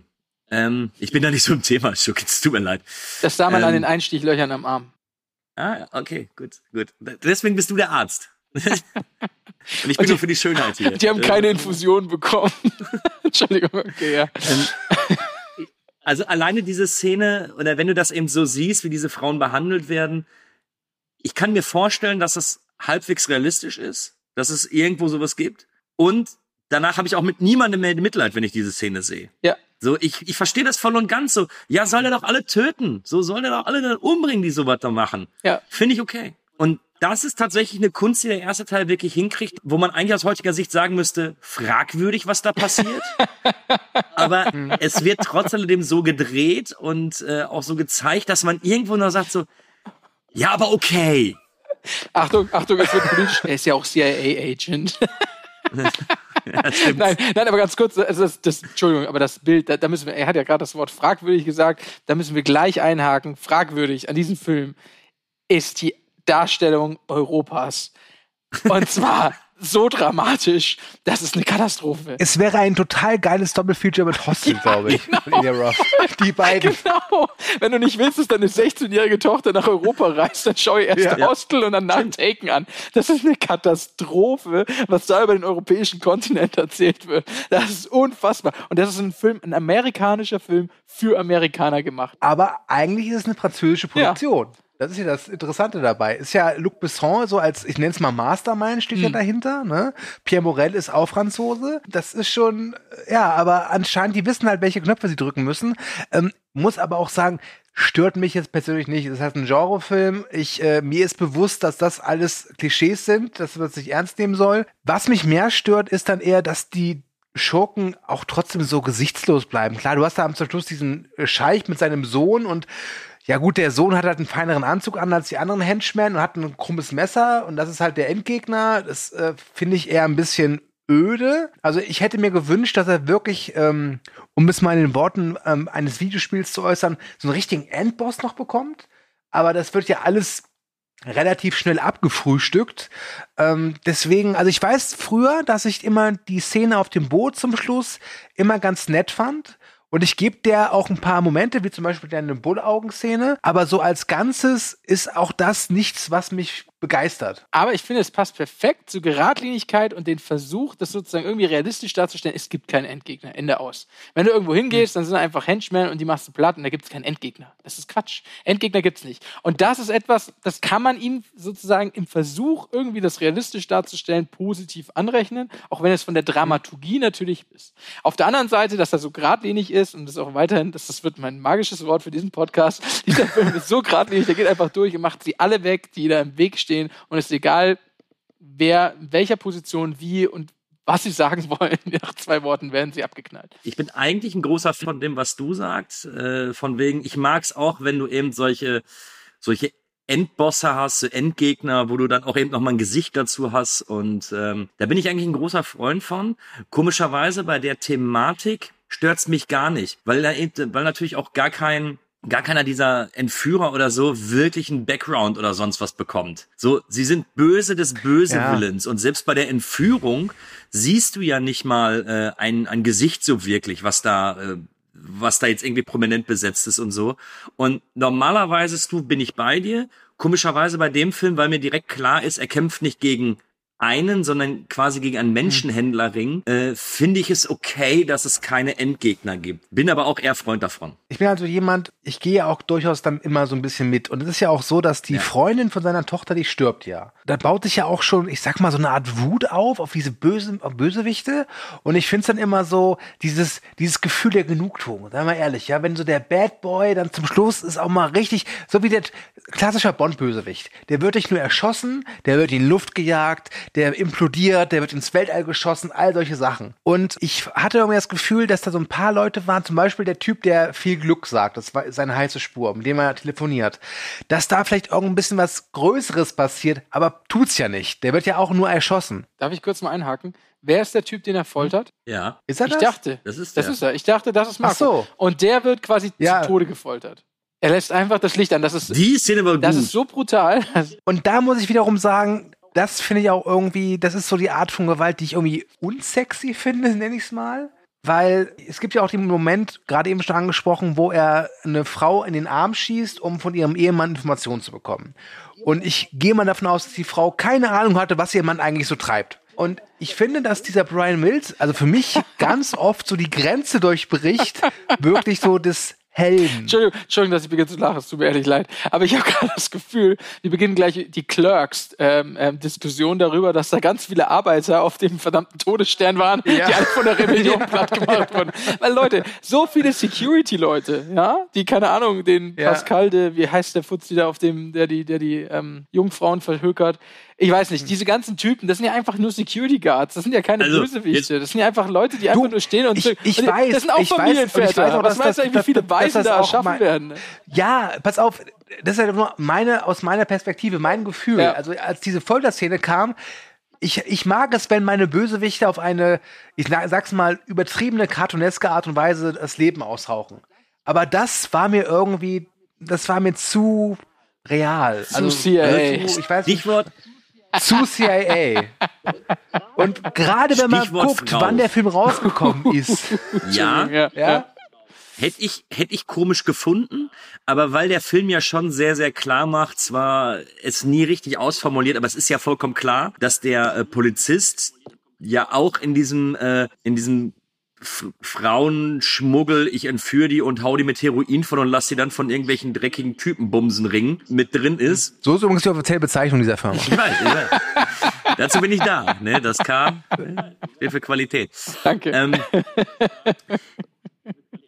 Ähm, ich bin da nicht so im Thema, Schuck, es tut mir leid. Das sah man Ähm, an den Einstichlöchern am Arm. Ah, okay, gut, gut. Deswegen bist du der Arzt. Und ich bin die- nur für die Schönheit hier. Die haben keine Infusion bekommen. Entschuldigung, okay, ja. Also alleine diese Szene, oder wenn du das eben so siehst, wie diese Frauen behandelt werden, ich kann mir vorstellen, dass es halbwegs realistisch ist, dass es irgendwo sowas gibt. Und danach habe ich auch mit niemandem mehr Mitleid, wenn ich diese Szene sehe. Ja. So, ich, ich verstehe das voll und ganz so. Ja, soll er doch alle töten. So soll er doch alle dann umbringen, die sowas da machen. Ja. Finde ich okay. Und das ist tatsächlich eine Kunst, die der erste Teil wirklich hinkriegt, wo man eigentlich aus heutiger Sicht sagen müsste, fragwürdig, was da passiert. Aber es wird trotz alledem so gedreht und äh, auch so gezeigt, dass man irgendwo noch sagt so, ja, aber okay. Achtung, Achtung, es wird politisch. Er ist ja auch CIA-Agent. Ja, nein, nein, aber ganz kurz, also das, das, Entschuldigung, aber das Bild, da, da müssen wir, er hat ja gerade das Wort fragwürdig gesagt, da müssen wir gleich einhaken. Fragwürdig an diesem Film ist die Darstellung Europas. Und zwar so dramatisch, das ist eine Katastrophe. Es wäre ein total geiles Doppelfeature mit Hostel, glaube ich. Roth. Die beiden. Genau. Wenn du nicht willst, dass deine 16-jährige Tochter nach Europa reist, dann schau ihr erst Ja. Hostel und dann nach Taken an. Das ist eine Katastrophe, was da über den europäischen Kontinent erzählt wird. Das ist unfassbar. Und das ist ein Film, ein amerikanischer Film für Amerikaner gemacht. Aber eigentlich ist es eine französische Ja. Das ist ja das Interessante dabei. Ist ja Luc Besson so als, ich nenne es mal Mastermind, steht Hm. ja dahinter. Ne? Pierre Morel ist auch Franzose. Das ist schon, ja, aber anscheinend, die wissen halt, welche Knöpfe sie drücken müssen. Ähm, muss aber auch sagen, stört mich jetzt persönlich nicht. Das heißt, ein Genrefilm. Ich, äh, mir ist bewusst, dass das alles Klischees sind, dass man es nicht ernst nehmen soll. Was mich mehr stört, ist dann eher, dass die Schurken auch trotzdem so gesichtslos bleiben. Klar, du hast da am Schluss diesen Scheich mit seinem Sohn und ja gut, der Sohn hat halt einen feineren Anzug an als die anderen Henchmen und hat ein krummes Messer und das ist halt der Endgegner. Das äh, finde ich eher ein bisschen öde. Also ich hätte mir gewünscht, dass er wirklich, ähm, um es mal in den Worten ähm, eines Videospiels zu äußern, so einen richtigen Endboss noch bekommt. Aber das wird ja alles relativ schnell abgefrühstückt. Ähm, deswegen, also ich weiß früher, dass ich immer die Szene auf dem Boot zum Schluss immer ganz nett fand. Und ich gebe der auch ein paar Momente, wie zum Beispiel deine Bullaugen-Szene. Aber so als Ganzes ist auch das nichts, was mich begeistert. Aber ich finde, es passt perfekt zur Geradlinigkeit und den Versuch, das sozusagen irgendwie realistisch darzustellen. Es gibt keinen Endgegner. Ende aus. Wenn du irgendwo hingehst, dann sind da einfach Henchmen und die machst du platt und da gibt es keinen Endgegner. Das ist Quatsch. Endgegner gibt es nicht. Und das ist etwas, das kann man ihm sozusagen im Versuch, irgendwie das realistisch darzustellen, positiv anrechnen, auch wenn es von der Dramaturgie natürlich ist. Auf der anderen Seite, dass er so geradlinig ist und das auch weiterhin, das, das wird mein magisches Wort für diesen Podcast, dieser Film ist so geradlinig, der geht einfach durch und macht sie alle weg, die da im Weg stehen und es ist egal, wer welcher Position wie und was sie sagen wollen. Nach zwei Worten werden sie abgeknallt. Ich bin eigentlich ein großer Fan von dem, was du sagst. Äh, von wegen, ich mag's auch, wenn du eben solche, solche Endbosse hast, Endgegner, wo du dann auch eben nochmal ein Gesicht dazu hast. Und ähm, da bin ich eigentlich ein großer Freund von. Komischerweise bei der Thematik stört's mich gar nicht, weil, da, eben- weil natürlich auch gar kein gar keiner dieser Entführer oder so wirklich einen Background oder sonst was bekommt. So, sie sind böse des Bösewillens und selbst bei der Entführung siehst du ja nicht mal äh, ein, ein Gesicht so wirklich, was da äh, was da jetzt irgendwie prominent besetzt ist und so. Und normalerweise du bin ich bei dir. Komischerweise bei dem Film, weil mir direkt klar ist, er kämpft nicht gegen einen, sondern quasi gegen einen Menschenhändlerring, äh, finde ich es okay, dass es keine Endgegner gibt. Bin aber auch eher Freund davon. Ich bin also jemand, ich gehe auch durchaus dann immer so ein bisschen mit. Und es ist ja auch so, dass die Freundin von seiner Tochter, die stirbt ja. Da baut sich ja auch schon, ich sag mal, so eine Art Wut auf, auf diese bösen, auf Bösewichte. Und ich find's dann immer so, dieses, dieses Gefühl der Genugtuung. Sei mal ehrlich, ja, wenn so der Bad Boy dann zum Schluss ist auch mal richtig, so wie der klassischer Bond-Bösewicht. Der wird nicht nur erschossen, der wird in die Luft gejagt, der implodiert, der wird ins Weltall geschossen, all solche Sachen. Und ich hatte irgendwie das Gefühl, dass da so ein paar Leute waren, zum Beispiel der Typ, der viel Glück sagt, das war seine heiße Spur, mit dem er telefoniert, dass da vielleicht irgend ein bisschen was Größeres passiert, aber tut's ja nicht. Der wird ja auch nur erschossen. Darf ich kurz mal einhaken? Wer ist der Typ, den er foltert? Ja. Ist er Ich das? dachte, Das ist das der. ist er. Ich dachte, das ist Marco. Ach so. Und der wird quasi Ja. zu Tode gefoltert. Er lässt einfach das Licht an. Das ist, Die Szene war das gut. ist so brutal. Und da muss ich wiederum sagen, das finde ich auch irgendwie, das ist so die Art von Gewalt, die ich irgendwie unsexy finde, nenne ich es mal. Weil es gibt ja auch den Moment, gerade eben schon angesprochen, wo er eine Frau in den Arm schießt, um von ihrem Ehemann Informationen zu bekommen. Und ich gehe mal davon aus, dass die Frau keine Ahnung hatte, was ihr Mann eigentlich so treibt. Und ich finde, dass dieser Brian Mills, also für mich ganz oft so die Grenze durchbricht, wirklich so des Helden. Entschuldigung, Entschuldigung, dass ich beginne zu lachen, es tut mir ehrlich leid. Aber ich habe gerade das Gefühl, wir beginnen gleich die Clerks-Diskussion darüber, dass da ganz viele Arbeiter auf dem verdammten Todesstern waren, Ja. die alle von der Rebellion platt gemacht wurden. Weil Leute, so viele Security-Leute, ja, die, keine Ahnung, den Ja. Pascal, der, wie heißt der Fuzzi da auf dem, der die, der die ähm, Jungfrauen verhökert. Ich weiß nicht, diese ganzen Typen, das sind ja einfach nur Security Guards, das sind ja keine Also, Bösewichte, das sind ja einfach Leute, die einfach nur stehen und ich- so- ich und weiß, Das sind auch ich weiß, und ich Familienväter. weiß auch, Was meinst du eigentlich, wie viele das da auch erschaffen mein- werden? Ja, pass auf, das ist ja nur meine, aus meiner Perspektive, mein Gefühl. Ja. Also als diese Folterszene kam, ich, ich mag es, wenn meine Bösewichte auf eine, ich sag's mal, übertriebene, cartooneske Art und Weise das Leben aushauchen. Aber das war mir irgendwie, das war mir zu real. Also, CIA. Zu, ich weiß nicht, Stichwort, zu CIA. Und gerade wenn man Stichwort guckt, Frau. wann der Film rausgekommen ist, ja, Ja, ja, hätte ich, hätte ich komisch gefunden, aber weil der Film ja schon sehr, sehr klar macht, zwar es nie richtig ausformuliert, aber es ist ja vollkommen klar, dass der äh, Polizist ja auch in diesem, äh, in diesem Frauenschmuggel, ich entführe die und hau die mit Heroin von und lass sie dann von irgendwelchen dreckigen Typen bumsen ringen, mit drin ist. so ist übrigens die offizielle Bezeichnung dieser Firma. Ich weiß, ich weiß. Dazu bin ich da, ne? Das kam steht für Qualität. danke. Ähm,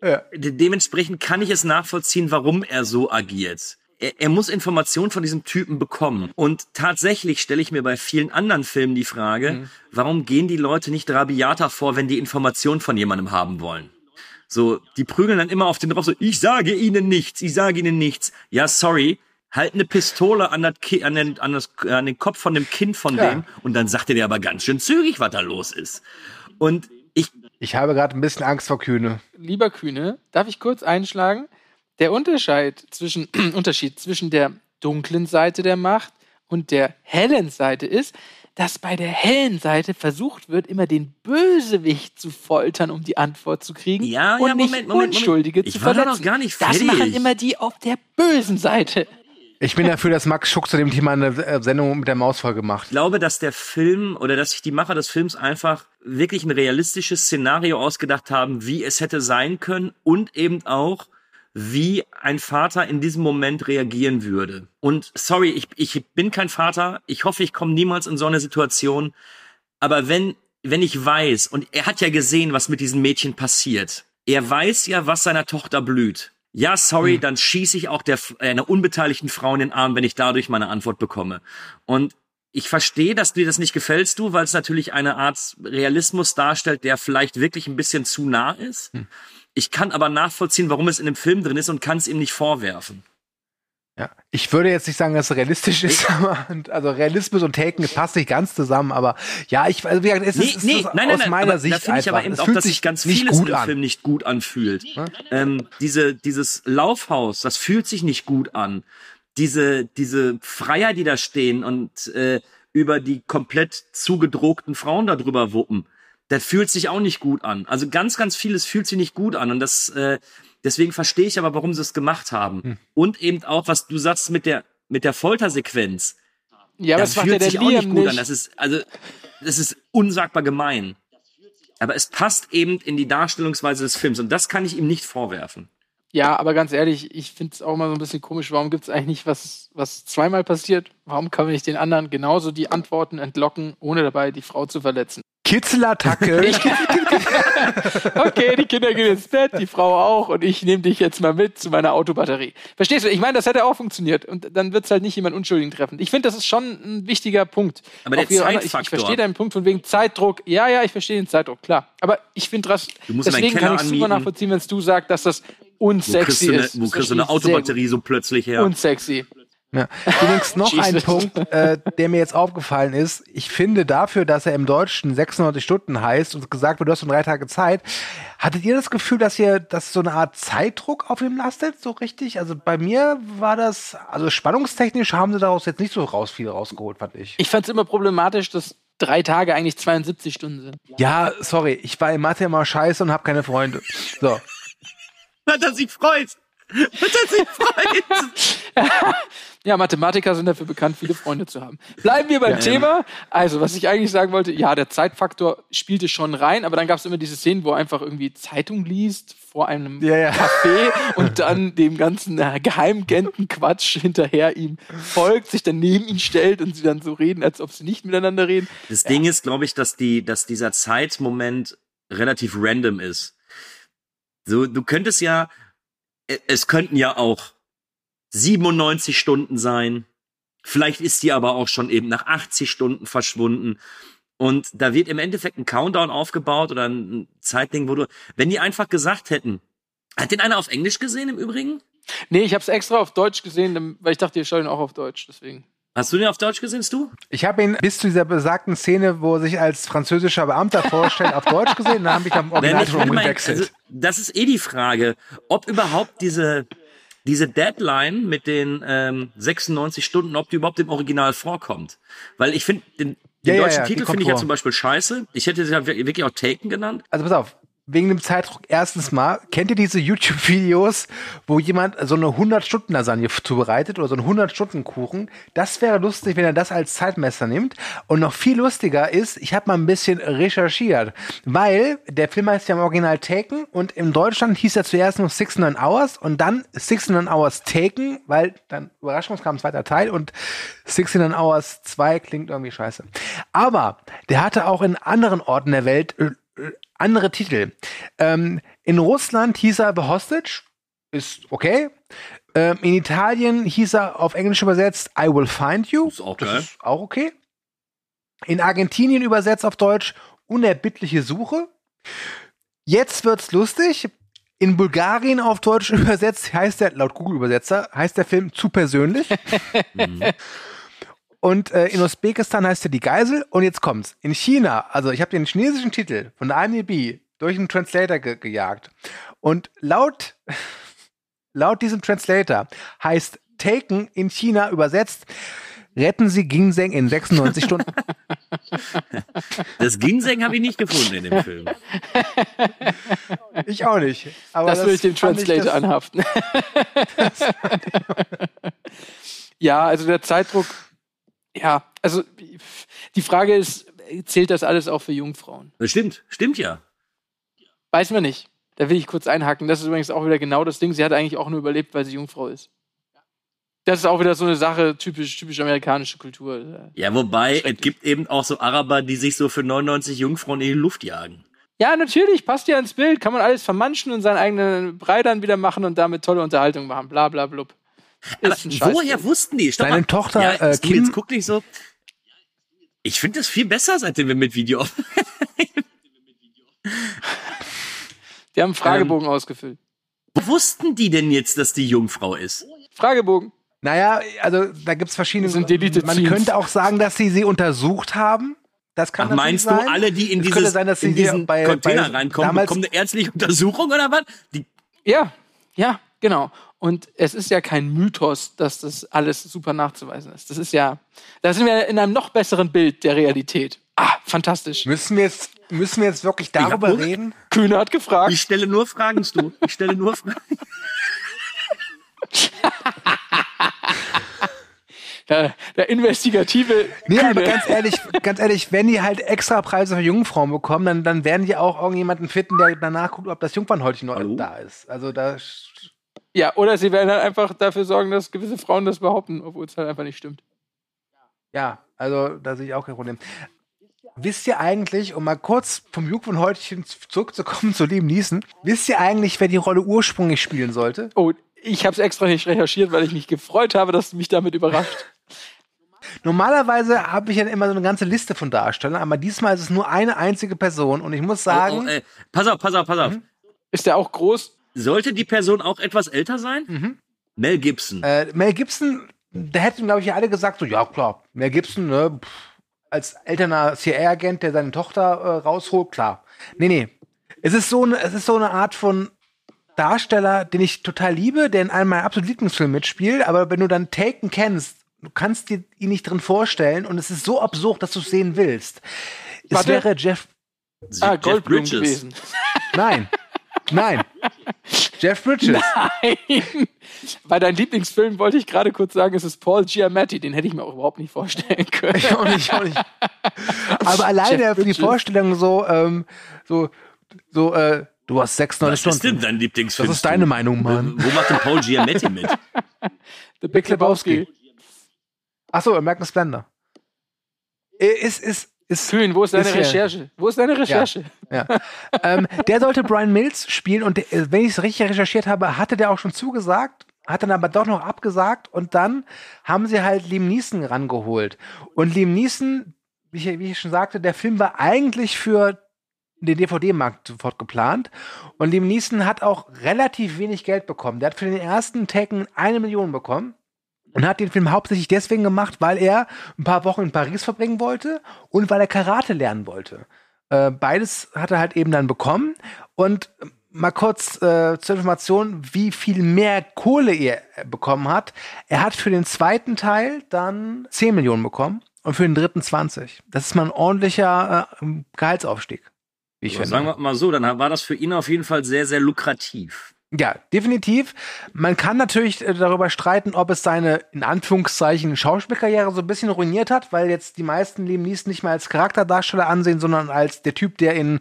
de dementsprechend kann ich es nachvollziehen, warum er so agiert. Er, er muss Informationen von diesem Typen bekommen. Und tatsächlich stelle ich mir bei vielen anderen Filmen die Frage, warum gehen die Leute nicht rabiater vor, wenn die Informationen von jemandem haben wollen? So, die prügeln dann immer auf den drauf, so, ich sage ihnen nichts, ich sage ihnen nichts. Ja, sorry, halt eine Pistole an, das an, den, an, das, an den Kopf von dem Kind von Ja. dem und dann sagt er dir aber ganz schön zügig, was da los ist. Und ich, Ich habe gerade ein bisschen Angst vor Kühne. Lieber Kühne, darf ich kurz einschlagen? Der Unterschied zwischen, Unterschied zwischen der dunklen Seite der Macht und der hellen Seite ist, dass bei der hellen Seite versucht wird, immer den Bösewicht zu foltern, um die Antwort zu kriegen Ja, und ja, nicht Moment, Moment, Moment. Unschuldige Ich zu war da verletzen. noch gar nicht das fertig. machen immer die auf der bösen Seite. Ich bin dafür, dass Max Schuck zu dem Thema eine äh, Sendung mit der Mausfolge macht. Ich glaube, dass der Film oder dass sich die Macher des Films einfach wirklich ein realistisches Szenario ausgedacht haben, wie es hätte sein können und eben auch, wie ein Vater in diesem Moment reagieren würde. Und sorry, ich, ich bin kein Vater. Ich hoffe, ich komme niemals in so eine Situation. Aber wenn, wenn ich weiß, und er hat ja gesehen, was mit diesem Mädchen passiert. Er weiß ja, was seiner Tochter blüht. Ja, sorry, dann schieße ich auch der, einer unbeteiligten Frau in den Arm, wenn ich dadurch meine Antwort bekomme. Und ich verstehe, dass dir das nicht gefällst, du, weil es natürlich eine Art Realismus darstellt, der vielleicht wirklich ein bisschen zu nah ist. Hm. Ich kann aber nachvollziehen, warum es in dem Film drin ist und kann es ihm nicht vorwerfen. Ja. Ich würde jetzt nicht sagen, dass es realistisch ist, aber also Realismus und Taken passt nicht ganz zusammen, aber ja, ich also wie gesagt, es Nee, ist, es nee, ist nein, nein, aus nein, meiner aber Sicht da finde ich aber eben auch, dass sich ganz vieles dem an. Film nicht gut anfühlt. Ähm, diese, dieses Laufhaus, das fühlt sich nicht gut an. Diese, diese Freier, die da stehen und äh, über die komplett zugedruckten Frauen da drüber wuppen, das fühlt sich auch nicht gut an. Also ganz, ganz vieles fühlt sich nicht gut an und das, äh, deswegen verstehe ich aber, warum sie es gemacht haben. Hm. Und eben auch, was du sagst mit der, mit der Foltersequenz. Ja, aber das das fühlt sich auch nicht gut nicht. an. Das ist, also, das ist unsagbar gemein. Aber es passt eben in die Darstellungsweise des Films und das kann ich ihm nicht vorwerfen. Ja, aber ganz ehrlich, ich finde es auch mal so ein bisschen komisch. Warum gibt es eigentlich nicht was, was zweimal passiert? Warum kann man nicht den anderen genauso die Antworten entlocken, ohne dabei die Frau zu verletzen? Kitzelattacke. Okay, die Kinder gehen ins Bett, die Frau auch und ich nehme dich jetzt mal mit zu meiner Autobatterie. Verstehst du? Ich meine, das hätte auch funktioniert und dann wird es halt nicht jemand Unschuldigen treffen. Ich finde, das ist schon ein wichtiger Punkt. Aber der andere- ich, ich Zeitfaktor. verstehe deinen Punkt von wegen Zeitdruck. Ja, ja, ich verstehe den Zeitdruck, klar. Aber ich finde das, deswegen kann ich super nachvollziehen, wenn du sagst, dass das unsexy eine, ist. wo kriegst du eine Autobatterie so plötzlich her? Unsexy. Ja. Übrigens noch ein. Punkt, äh, der mir jetzt aufgefallen ist. Ich finde dafür, dass er im Deutschen 96 Stunden heißt und gesagt wird, du hast nur drei Tage Zeit. Hattet ihr das Gefühl, dass ihr, dass so eine Art Zeitdruck auf ihm lastet, so richtig? Also bei mir war das, also spannungstechnisch haben sie daraus jetzt nicht so raus viel rausgeholt, fand ich. Ich fand es immer problematisch, dass drei Tage eigentlich 72 Stunden sind. Ja, sorry, ich war in Mathe immer scheiße und habe keine Freunde. So. Hat er sich freut! Hat er sich freut! Ja, Mathematiker sind dafür bekannt, viele Freunde zu haben. Bleiben wir beim Thema. Also, was ich eigentlich sagen wollte, ja, der Zeitfaktor spielte schon rein, aber dann gab es immer diese Szenen, wo er einfach irgendwie Zeitung liest vor einem Ja, ja. Café und dann dem ganzen äh, Geheimagenten-Quatsch hinterher ihm folgt, sich dann neben ihn stellt und sie dann so reden, als ob sie nicht miteinander reden. Das Ding ist, glaube ich, dass die, dass dieser Zeitmoment relativ random ist. So, du könntest ja, äh, es könnten ja auch 97 Stunden sein. Vielleicht ist die aber auch schon eben nach 80 Stunden verschwunden. Und da wird im Endeffekt ein Countdown aufgebaut oder ein Zeitding, wo du, wenn die einfach gesagt hätten, hat den einer auf Englisch gesehen im Übrigen? Nee, ich habe es extra auf Deutsch gesehen, weil ich dachte, ihr ihn auch auf Deutsch, deswegen. Hast du den auf Deutsch gesehen, du? Ich habe ihn bis zu dieser besagten Szene, wo er sich als französischer Beamter vorstellt, auf Deutsch gesehen. Dann habe ich am Nein, Original ich schon würde meinen, umgewechselt. also, das ist eh die Frage, ob überhaupt diese, diese Deadline mit den ähm, 96 Stunden, ob die überhaupt im Original vorkommt. Weil ich finde, den, den Ja, ja, deutschen ja, die Titel finde ich ja zum Beispiel scheiße. Ich hätte sie ja wir- wirklich auch Taken genannt. also pass auf, wegen dem Zeitdruck erstens mal, kennt ihr diese YouTube-Videos, wo jemand so eine 100-Stunden-Lasagne zubereitet oder so einen 100-Stunden-Kuchen? Das wäre lustig, wenn er das als Zeitmesser nimmt. Und noch viel lustiger ist, ich habe mal ein bisschen recherchiert, weil der Film heißt ja im Original Taken und in Deutschland hieß er zuerst nur 69 Hours und dann 69 Hours Taken, weil dann Überraschung, kam ein zweiter Teil und 69 Hours 2 klingt irgendwie scheiße. Aber der hatte auch in anderen Orten der Welt äh, äh, andere Titel. Ähm, in Russland hieß er The Hostage, ist okay. Ähm, in Italien hieß er auf Englisch übersetzt I Will Find You. Ist auch das geil. ist auch okay. In Argentinien übersetzt auf Deutsch Unerbittliche Suche. Jetzt wird's lustig. In Bulgarien auf Deutsch übersetzt heißt der, laut Google-Übersetzer, heißt der Film zu persönlich. Und äh, in Usbekistan heißt er die Geisel. Und jetzt kommt's. In China, also ich habe den chinesischen Titel von der IMDb durch einen Translator ge gejagt. Und laut, laut diesem Translator heißt Taken in China übersetzt, retten Sie Ginseng in 96 Stunden. Das Ginseng habe ich nicht gefunden in dem Film. ich auch nicht. Aber das, würde ich dem Translator das- anhaften. ja, also der Zeitdruck, ja, also die Frage ist, zählt das alles auch für Jungfrauen? Das stimmt, stimmt ja. Weiß man nicht. Da will ich kurz einhaken. Das ist übrigens auch wieder genau das Ding. Sie hat eigentlich auch nur überlebt, weil sie Jungfrau ist. Das ist auch wieder so eine Sache, typisch, typisch amerikanische Kultur. Ja, wobei, es gibt eben auch so Araber, die sich so für 99 Jungfrauen in die Luft jagen. Ja, natürlich, passt ja ins Bild, kann man alles vermanschen und seinen eigenen Brei dann wieder machen und damit tolle Unterhaltung machen, bla bla blub. Aber Ist woher wussten die? Stopp Deine mal. Tochter, ja, äh, Kim- jetzt guck nicht so. Ich finde das viel besser, seitdem wir mit Video. Die haben einen Fragebogen ausgefüllt. Wo wussten die denn jetzt, dass die Jungfrau ist? Fragebogen. Naja, also da gibt's verschiedene. Das sind Deleted Man Scenes. könnte auch sagen, dass sie sie untersucht haben. Das kann Ach, meinst sein. du, alle, die in Es dieses sein, dass sie in diesen bei- Container bei- reinkommen, bekommen eine ärztliche Untersuchung oder was? Die, Ja, ja, genau. Und es ist ja kein Mythos, dass das alles super nachzuweisen ist. Das ist ja, da sind wir in einem noch besseren Bild der Realität. Ah, fantastisch. Müssen wir jetzt, müssen wir jetzt wirklich darüber nur- reden? Kühne hat gefragt. ich stelle nur Fragen, du. Ich stelle nur Fragen. Der, der investigative Nee, aber Kühne. ganz ehrlich, ganz ehrlich, wenn die halt extra Preise für Jungfrauen bekommen, dann, dann werden die auch irgendjemanden finden, der danach guckt, ob das Jungfernhäutchen noch Hallo? da ist. Also da, Ja, oder sie werden halt einfach dafür sorgen, dass gewisse Frauen das behaupten, obwohl es halt einfach nicht stimmt. ja, also da sehe ich auch kein Problem. Wisst ihr eigentlich, um mal kurz vom Jungfernhäutchen zurückzukommen zu Liam Neeson, wisst ihr eigentlich, wer die Rolle ursprünglich spielen sollte? Oh, ich habe es extra nicht recherchiert, weil ich mich gefreut habe, dass du mich damit überrascht. Normalerweise habe ich ja immer so eine ganze Liste von Darstellern, aber diesmal ist es nur eine einzige Person und ich muss sagen, Oh, oh, pass auf, pass auf, pass auf. Mhm. Ist der auch groß? Sollte die Person auch etwas älter sein? Mel Gibson. äh, Mel Gibson, da hätten, glaube ich, alle gesagt, so, ja klar, Mel Gibson, ne, pff, als elterner CIA-Agent, der seine Tochter äh, rausholt, klar. Nee, nee. Es ist so eine, es ist so eine Art von Darsteller, den ich total liebe, der in einem meiner absoluten Lieblingsfilme mitspielt, aber wenn du dann Taken kennst, du kannst dir ihn nicht drin vorstellen und es ist so absurd, dass du es sehen willst. Es Warte. wäre Jeff, Ah, Jeff Goldblum Bridges. gewesen. nein, nein, Jeff Bridges. Nein. Bei deinem Lieblingsfilm wollte ich gerade kurz sagen, es ist Paul Giamatti. Den hätte ich mir auch überhaupt nicht vorstellen können. Ich auch nicht, ich auch nicht. Aber alleine für die. Vorstellung so, ähm, so, so, äh, du hast sechs, neun Was ist denn Stunden. dein Lieblingsfilm? Das ist deine Meinung, Mann. Wo macht denn Paul Giamatti mit? The Big Lebowski. Achso, American Splendor. Äh, Ist, ist, ist, Kühn, wo ist deine Ist ja- Recherche? Wo ist deine Recherche? ja. ähm, der sollte Brian Mills spielen und der, äh, wenn ich es richtig recherchiert habe, hatte der auch schon zugesagt, hat dann aber doch noch abgesagt und dann haben sie halt Liam Neeson rangeholt. Und Liam Neeson, wie ich, wie ich schon sagte, der Film war eigentlich für den DVD-Markt sofort geplant. Und Liam Neeson hat auch relativ wenig Geld bekommen. Der hat für den ersten Taken eine Million bekommen und hat den Film hauptsächlich deswegen gemacht, weil er ein paar Wochen in Paris verbringen wollte und weil er Karate lernen wollte. Äh, beides hat er halt eben dann bekommen. Und mal kurz äh, zur Information, wie viel mehr Kohle er bekommen hat. Er hat für den zweiten Teil dann 10 Millionen bekommen und für den dritten 20. Das ist mal ein ordentlicher äh, Gehaltsaufstieg. Ich finde. sagen wir mal so, dann war das für ihn auf jeden Fall sehr, sehr lukrativ. Ja, definitiv. Man kann natürlich äh, darüber streiten, ob es seine, in Anführungszeichen, Schauspielkarriere so ein bisschen ruiniert hat, weil jetzt die meisten Liam Neeson nicht mehr als Charakterdarsteller ansehen, sondern als der Typ, der in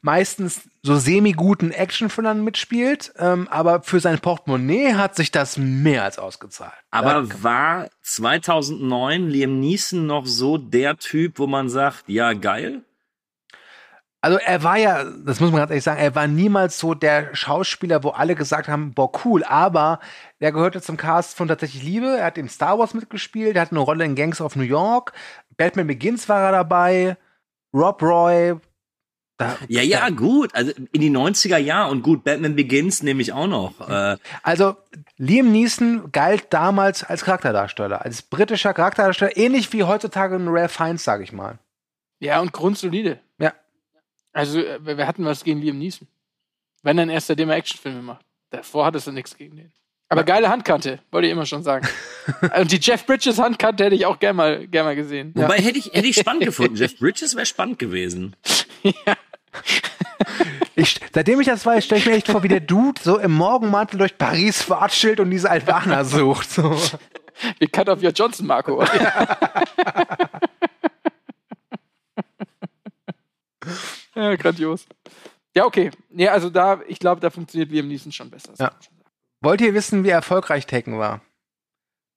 meistens so semi-guten Actionfilmern mitspielt. Ähm, aber für sein Portemonnaie hat sich das mehr als ausgezahlt. Aber Ja, war 2009 Liam Neeson noch so der Typ, wo man sagt, ja, geil? Also er war ja, das muss man ganz ehrlich sagen, er war niemals so der Schauspieler, wo alle gesagt haben, boah, cool, aber er gehörte zum Cast von Tatsächlich Liebe, er hat in Star Wars mitgespielt, er hat eine Rolle in Gangs of New York, Batman Begins war er dabei, Rob Roy. Da, Ja, ja, gut. Also in die 90er Jahre und gut, Batman Begins nehme ich auch noch. Äh, Also Liam Neeson galt damals als Charakterdarsteller, als britischer Charakterdarsteller, ähnlich wie heutzutage ein Ralph Fiennes, sag ich mal. Ja, und grundsolide. Ja. Also, äh, wir hatten was gegen Liam Neeson. Wenn dann erst seitdem er Actionfilme macht. Davor hattest du nichts gegen den. Aber geile Handkante, wollte ich immer schon sagen. und die Jeff Bridges Handkante hätte ich auch gern mal, gern mal gesehen. wobei hätte ich, hätte ich spannend gefunden. Jeff Bridges wäre spannend gewesen. Ich, seitdem ich das weiß, stelle ich mir echt vor, wie der Dude so im Morgenmantel durch Paris watschelt und diese Albaner sucht. So. Wir cut off your Johnson, Marco. ja, grandios. Ja, okay. Ja, also da, ich glaube, da funktioniert Liam Neeson schon besser. Ja. Wollt ihr wissen, wie erfolgreich Taken war?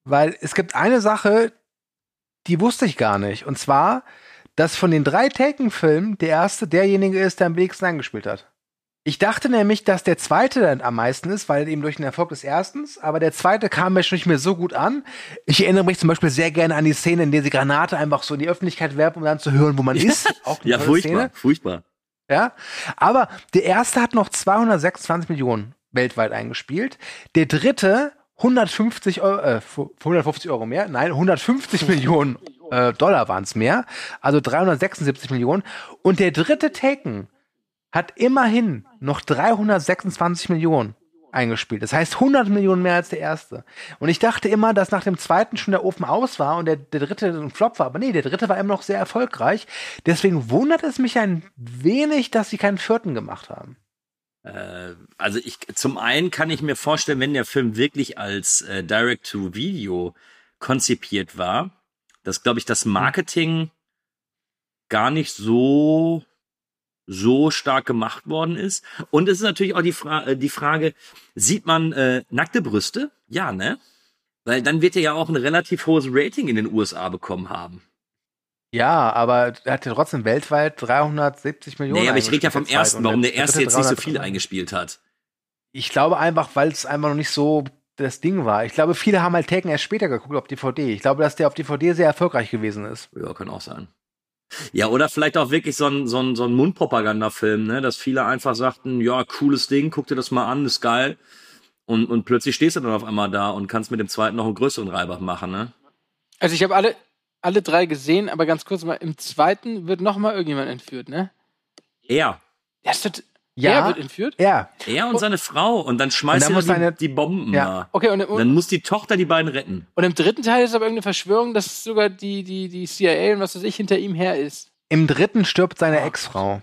Weil es gibt eine Sache, die wusste ich gar nicht. Und zwar, dass von den drei Taken-Filmen der erste derjenige ist, der am wenigsten eingespielt hat. Ich dachte nämlich, dass der zweite dann am meisten ist, weil eben durch den Erfolg des erstens, aber der zweite kam mir schon nicht mehr so gut an. Ich erinnere mich zum Beispiel sehr gerne an die Szene, in der sie Granate einfach so in die Öffentlichkeit werfen, um dann zu hören, wo man ist. Auch eine Ja, furchtbar, Szene. furchtbar. Ja, aber der erste hat noch 226 Millionen weltweit eingespielt. Der dritte 150 Euro, äh, 150 Euro mehr, nein, 150 Millionen äh, Dollar waren es mehr, also 376 Millionen. Und der dritte Taken hat immerhin noch 326 Millionen eingespielt. Das heißt 100 Millionen mehr als der erste. Und ich dachte immer, dass nach dem zweiten schon der Ofen aus war und der, der dritte ein Flop war. Aber nee, der dritte war immer noch sehr erfolgreich. Deswegen wundert es mich ein wenig, dass sie keinen vierten gemacht haben. Äh, also ich zum einen kann ich mir vorstellen, wenn der Film wirklich als äh, Direct-to-Video konzipiert war, dass glaube ich das Marketing gar nicht so so stark gemacht worden ist. Und es ist natürlich auch die, Fra äh, die Frage, sieht man äh, nackte Brüste? Ja, ne? Weil dann wird er ja auch ein relativ hohes Rating in den USA bekommen haben. Ja, aber er hat ja trotzdem weltweit 370 Millionen. Nee, aber ich rede ja vom der ersten, warum Und der erste jetzt nicht so 300 viel eingespielt hat. Ich glaube einfach, weil es einfach noch nicht so das Ding war. Ich glaube, viele haben halt Taken erst später geguckt auf DVD. Ich glaube, dass der auf DVD sehr erfolgreich gewesen ist. Ja, kann auch sein. Ja, oder vielleicht auch wirklich so ein, so ein, so ein Mundpropagandafilm, ne? Dass viele einfach sagten, ja, cooles Ding, guck dir das mal an, ist geil. Und, und plötzlich stehst du dann auf einmal da und kannst mit dem zweiten noch einen größeren Reibach machen, ne? Also ich habe alle, alle drei gesehen, aber ganz kurz mal, im zweiten wird noch mal irgendjemand entführt, ne? Er. Das wird, Ja. er wird entführt? Ja, Er und seine Frau. Und dann schmeißt Und dann er die, seine- die Bomben Ja. da. Okay, und, Und und, dann muss die Tochter die beiden retten. und im dritten Teil ist aber irgendeine Verschwörung, dass sogar die, die, die CIA und was weiß ich hinter ihm her ist. im dritten stirbt seine Ex-Frau.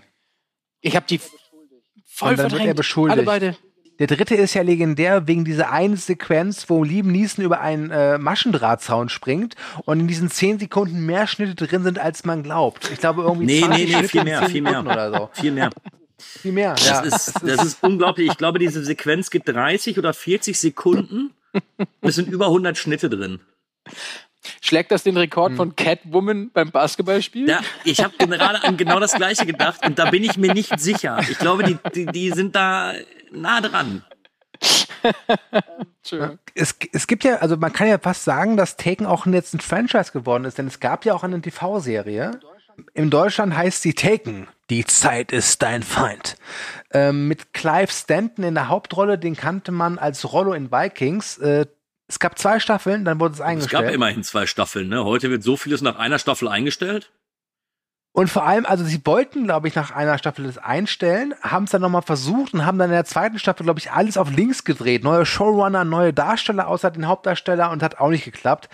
Ich habe die voll Und dann wird verdrängt. er beschuldigt. Alle beide. Der dritte ist ja legendär wegen dieser einen Sequenz, wo Liam Neeson über einen äh, Maschendrahtzaun springt und in diesen zehn Sekunden mehr Schnitte drin sind, als man glaubt. Ich glaube irgendwie Nee, 20 nee, nee, viel mehr, 10 viel mehr. Oder so. Viel mehr. Viel mehr. Das, ja. ist, das ist unglaublich. Ich glaube, diese Sequenz geht 30 oder 40 Sekunden. Es sind über 100 Schnitte drin. Schlägt das den Hm. Rekord von Catwoman beim Basketballspiel? Ja, ich habe gerade an genau das Gleiche gedacht und da bin ich mir nicht sicher. Ich glaube, die, die, die sind da nah dran. Es, es gibt ja, also man kann ja fast sagen, dass Taken auch jetzt ein Franchise geworden ist, denn es gab ja auch eine TV-Serie. In Deutschland heißt sie Taken. Die Zeit ist dein Feind. Ähm, mit Clive Stanton in der Hauptrolle, den kannte man als Rollo in Vikings. Äh, es gab zwei Staffeln, dann wurde es Es eingestellt. gab immerhin zwei Staffeln. Ne? Heute wird so vieles nach einer Staffel eingestellt. Und vor allem, also sie wollten, glaube ich, nach einer Staffel das einstellen, haben es dann nochmal versucht und haben dann in der zweiten Staffel, glaube ich, alles auf links gedreht. Neue Showrunner, neue Darsteller außer den Hauptdarsteller und hat auch nicht geklappt.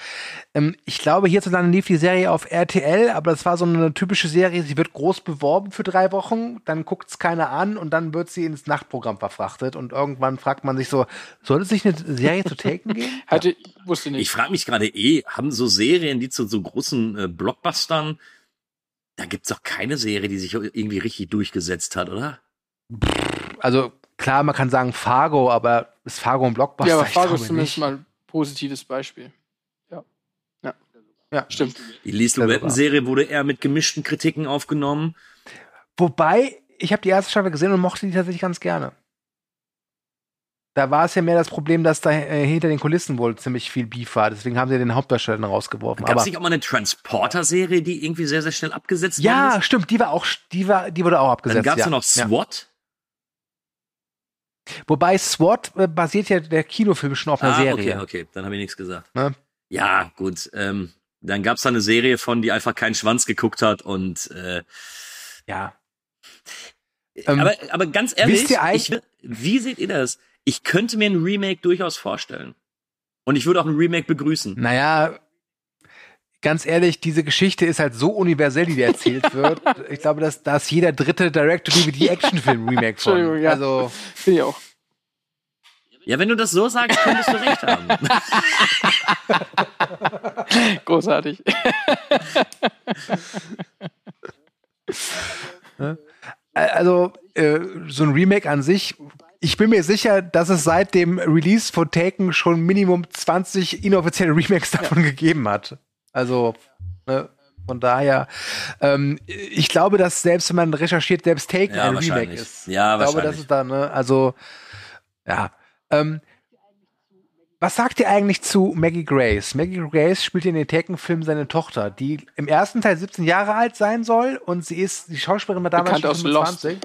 Ähm, ich glaube, hierzulande lief die Serie auf RTL, aber das war so eine typische Serie, sie wird groß beworben für drei Wochen, dann guckt es keiner an und dann wird sie ins Nachtprogramm verfrachtet und irgendwann fragt man sich so, soll es sich eine Serie zu taken gehen? Hatte, wusste nicht. Ich frage mich gerade eh, haben so Serien, die zu so großen äh, Blockbustern, da gibt's doch keine Serie, die sich irgendwie richtig durchgesetzt hat, oder? Also klar, man kann sagen Fargo, aber ist Fargo ein Blockbuster? ja, aber Fargo ist zumindest nicht. mal ein positives Beispiel. Ja. Ja. Ja. Stimmt. Die Lies Ja, Serie wurde eher mit gemischten Kritiken aufgenommen. Wobei, ich habe die erste Staffel gesehen und mochte die tatsächlich ganz gerne. Da war es ja mehr das Problem, dass da äh, hinter den Kulissen wohl ziemlich viel Beef war. Deswegen haben sie den Hauptdarsteller dann rausgeworfen. Gab es Aber nicht auch mal eine Transporter-Serie, die irgendwie sehr, sehr schnell abgesetzt worden ja, ist? stimmt, die war auch, die war, die wurde auch abgesetzt. Dann gab's ja. ja noch Ja. SWAT. Wobei SWAT äh, basiert ja der Kinofilm schon auf einer ah, Serie. okay, okay, dann habe ich nichts gesagt. Ne? Ja, gut. Ähm, dann gab's da eine Serie von, die einfach keinen Schwanz geguckt hat und äh, Ja. Ähm, aber, aber ganz ehrlich, ich, wie seht ihr das? Ich könnte mir ein Remake durchaus vorstellen. Und ich würde auch ein Remake begrüßen. Naja, ganz ehrlich, diese Geschichte ist halt so universell, die da erzählt wird. ich glaube, dass da ist jeder dritte Direct-to-DVD-Actionfilm-Remake von. Entschuldigung, ja. Also, Finde ich auch. Ja, wenn du das so sagst, könntest du recht haben. Großartig. also äh, so ein Remake an sich, ich bin mir sicher, dass es seit dem Release von Taken schon Minimum 20 inoffizielle Remakes davon gegeben hat. Also, ne, Von daher, ähm, ich glaube, dass selbst wenn man recherchiert, selbst Taken Ja, ein Remake ist. Ja, ich glaube, das wahrscheinlich. ist da, ne, also, ja. Ähm, was sagt ihr eigentlich zu Maggie Grace? Maggie Grace spielt in den Taken-Film seine Tochter, die im ersten Teil 17 Jahre alt sein soll und sie ist, die Schauspielerin war damals Bekannt schon aus 25.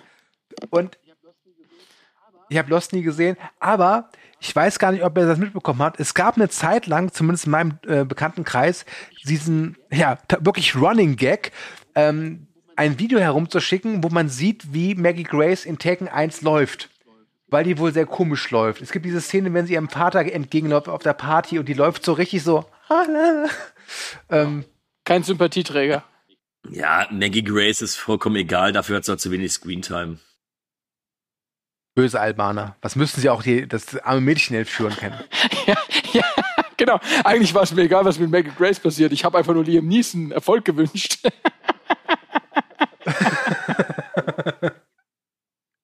Und ich habe Lost nie gesehen, aber ich weiß gar nicht, ob er das mitbekommen hat. Es gab eine Zeit lang, zumindest in meinem äh, Bekanntenkreis, diesen, ja, wirklich Running Gag, ähm, ein Video herumzuschicken, wo man sieht, wie Maggie Grace in Taken 1 läuft. Weil die wohl sehr komisch läuft. Es gibt diese Szene, wenn sie ihrem Vater entgegenläuft auf der Party und die läuft so richtig so. ähm, Kein Sympathieträger. Ja, Maggie Grace ist vollkommen egal, dafür hat sie auch zu wenig Screentime. Böse Albaner. Was müssten sie auch die, das arme Mädchen entführen kennen? ja, ja, genau. Eigentlich war es mir egal, was mit Maggie Grace passiert. Ich habe einfach nur Liam Neeson Erfolg gewünscht.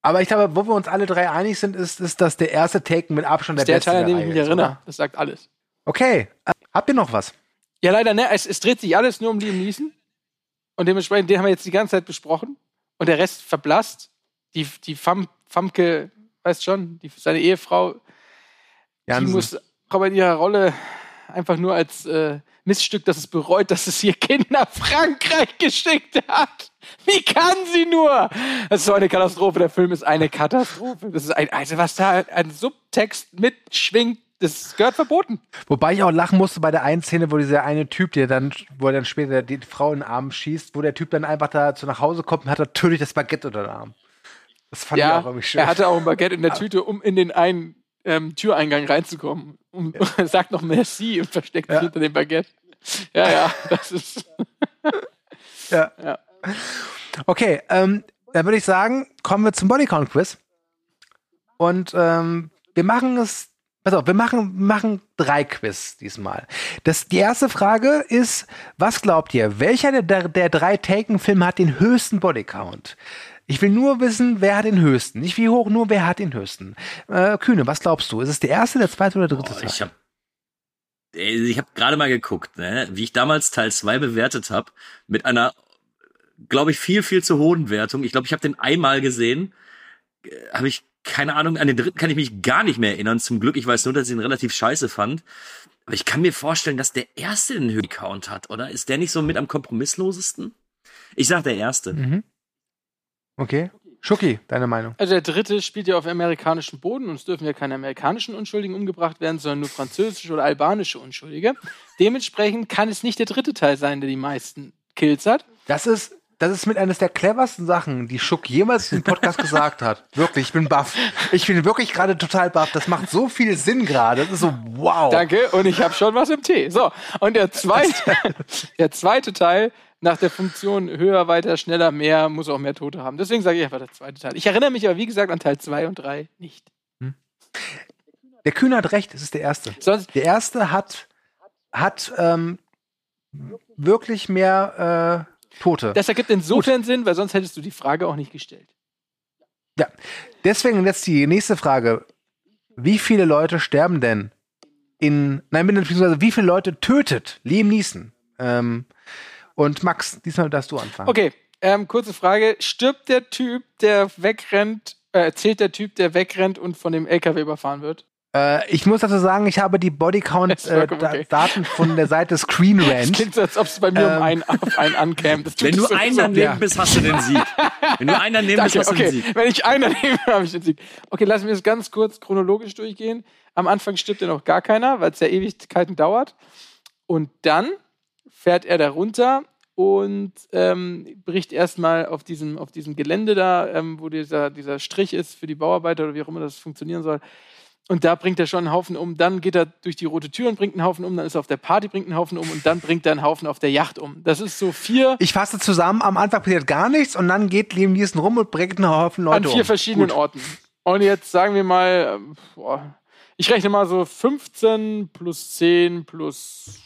Aber ich glaube, wo wir uns alle drei einig sind, ist, ist dass der erste Taken mit Abstand der, der beste Teil, an den ich mich erinnere. oder? Das sagt alles. Okay, äh, habt ihr noch was? Ja, leider, ne? Es, es dreht sich alles nur um Liam Neeson. Und dementsprechend, den haben wir jetzt die ganze Zeit besprochen. Und der Rest verblasst. Die, die Fam, Famke, weißt schon, die, seine Ehefrau, die Jansen. muss auch in ihrer Rolle einfach nur als äh, Missstück, dass es bereut, dass es ihr Kind nach Frankreich geschickt hat. Wie kann sie nur? Das ist so eine Katastrophe. Der Film ist eine Katastrophe. Das ist ein, also was da ein Subtext mitschwingt, das gehört verboten. Wobei ich auch lachen musste bei der einen Szene, wo dieser eine Typ, der dann, wo er dann später die Frau in den Arm schießt, wo der Typ dann einfach dazu nach Hause kommt und hat natürlich das Baguette unter den Arm. Das fand ich Ja, auch irgendwie schön. er hatte auch ein Baguette in der Tüte, um in den einen ähm, Türeingang reinzukommen. Und er sagt noch Merci und versteckt sich Ja. hinter dem Baguette. Ja, ja, das ist. ja. Ja. Okay, ähm, dann würde ich sagen, kommen wir zum Bodycount-Quiz. Und ähm, wir machen es, pass auf, wir machen, machen drei Quiz diesmal. Das, die erste Frage ist, was glaubt ihr, welcher der, der, der drei Taken-Filme hat den höchsten Bodycount? Ich will nur wissen, wer hat den höchsten. Nicht wie hoch, nur wer hat den höchsten. Äh, Kühne, was glaubst du? Ist es der erste, der zweite oder der dritte Oh, Teil? ich habe ich hab gerade mal geguckt, ne, wie ich damals Teil 2 bewertet habe, mit einer, glaube ich, viel, viel zu hohen Wertung. Ich glaube, ich habe den einmal gesehen. Habe ich keine Ahnung, an den dritten kann ich mich gar nicht mehr erinnern. Zum Glück, ich weiß nur, dass ich ihn relativ scheiße fand. Aber ich kann mir vorstellen, dass der erste den höchsten Count hat, oder? Ist der nicht so mit am kompromisslosesten? Ich sag der erste. Mhm. Okay. Schucki, deine Meinung? Also der dritte spielt ja auf amerikanischem Boden und es dürfen ja keine amerikanischen Unschuldigen umgebracht werden, sondern nur französische oder albanische Unschuldige. Dementsprechend kann es nicht der dritte Teil sein, der die meisten Kills hat. Das ist, das ist mit eines der cleversten Sachen, die Schuck jemals im Podcast gesagt hat. Wirklich, ich bin baff. Ich bin wirklich gerade total baff. Das macht so viel Sinn gerade. Das ist so, wow. Danke, und ich habe schon was im Tee. So, und der zweite, der zweite Teil nach der Funktion höher, weiter, schneller, mehr, muss auch mehr Tote haben. Deswegen sage ich einfach der zweite Teil. Ich erinnere mich aber, wie gesagt, an Teil 2 und 3 nicht. Der Kühne hat recht, es ist der erste. Sonst, Der erste hat, hat ähm, wirklich mehr äh, Tote. das ergibt insofern Sinn, weil sonst hättest du die Frage auch nicht gestellt. Ja, deswegen jetzt die nächste Frage. Wie viele Leute sterben denn in, nein, beziehungsweise wie viele Leute tötet Liam Neeson? Ähm, und Max, diesmal darfst du anfangen. Okay, ähm, kurze Frage. Stirbt der Typ, der wegrennt, äh, zählt der Typ, der wegrennt und von dem LKW überfahren wird? Äh, ich muss dazu sagen, ich habe die Bodycount-Daten vollkommen okay. Von der Seite Screen Es Rant. klingt so, als ob es bei mir Ähm. um einen, auf einen ankäme. Das Wenn du sowieso. ein daneben ja. bist, hast du den Sieg. Wenn du ein daneben bist, hast du den okay. Sieg. Wenn ich einer nehme, habe ich den Sieg. Okay, lassen wir es ganz kurz chronologisch durchgehen. Am Anfang stirbt ja noch gar keiner, weil es ja Ewigkeiten dauert. Und dann fährt er da runter und ähm, bricht erstmal auf diesem, auf diesem Gelände da, ähm, wo dieser, dieser Strich ist für die Bauarbeiter oder wie auch immer das funktionieren soll. Und da bringt er schon einen Haufen um. Dann geht er durch die rote Tür und bringt einen Haufen um. Dann ist er auf der Party, bringt einen Haufen um. Und dann bringt er einen Haufen auf der Yacht um. Das ist so vier Ich fasse zusammen, am Anfang passiert gar nichts und dann geht Liam Neeson rum und bringt einen Haufen Leute an vier um. verschiedenen Gut. Orten. Und jetzt sagen wir mal, ähm, boah, ich rechne mal so 15 plus 10 plus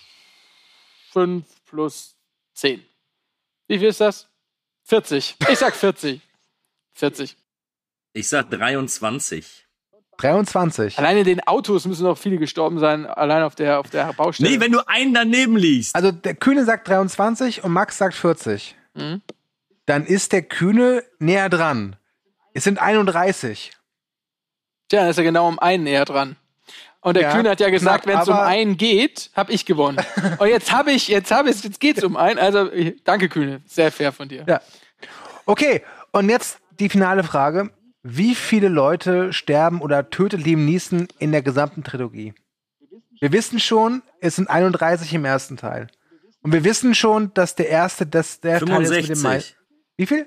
5 plus 10. Wie viel ist das? 40. Ich sag 40. 40. Ich sag 23. 23. Allein in den Autos müssen noch viele gestorben sein, allein auf der, auf der Baustelle. Nee, wenn du einen daneben liest. Also der Kühne sagt 23 und Max sagt 40. Dann ist der Kühne näher dran. Es sind 31. Tja, dann ist er genau um einen näher dran. Und der Ja, Kühne hat ja gesagt, knapp, wenn es um einen geht, habe ich gewonnen. Und jetzt habe ich, jetzt habe ich, jetzt geht's um einen. Also danke Kühne, sehr fair von dir. Ja. Okay, und jetzt die finale Frage. Wie viele Leute sterben oder tötet Liam Neeson in der gesamten Trilogie? Wir wissen schon, es sind 31 im ersten Teil. Und wir wissen schon, dass der erste, dass der Teil ist mit dem 65. meisten. Wie viel?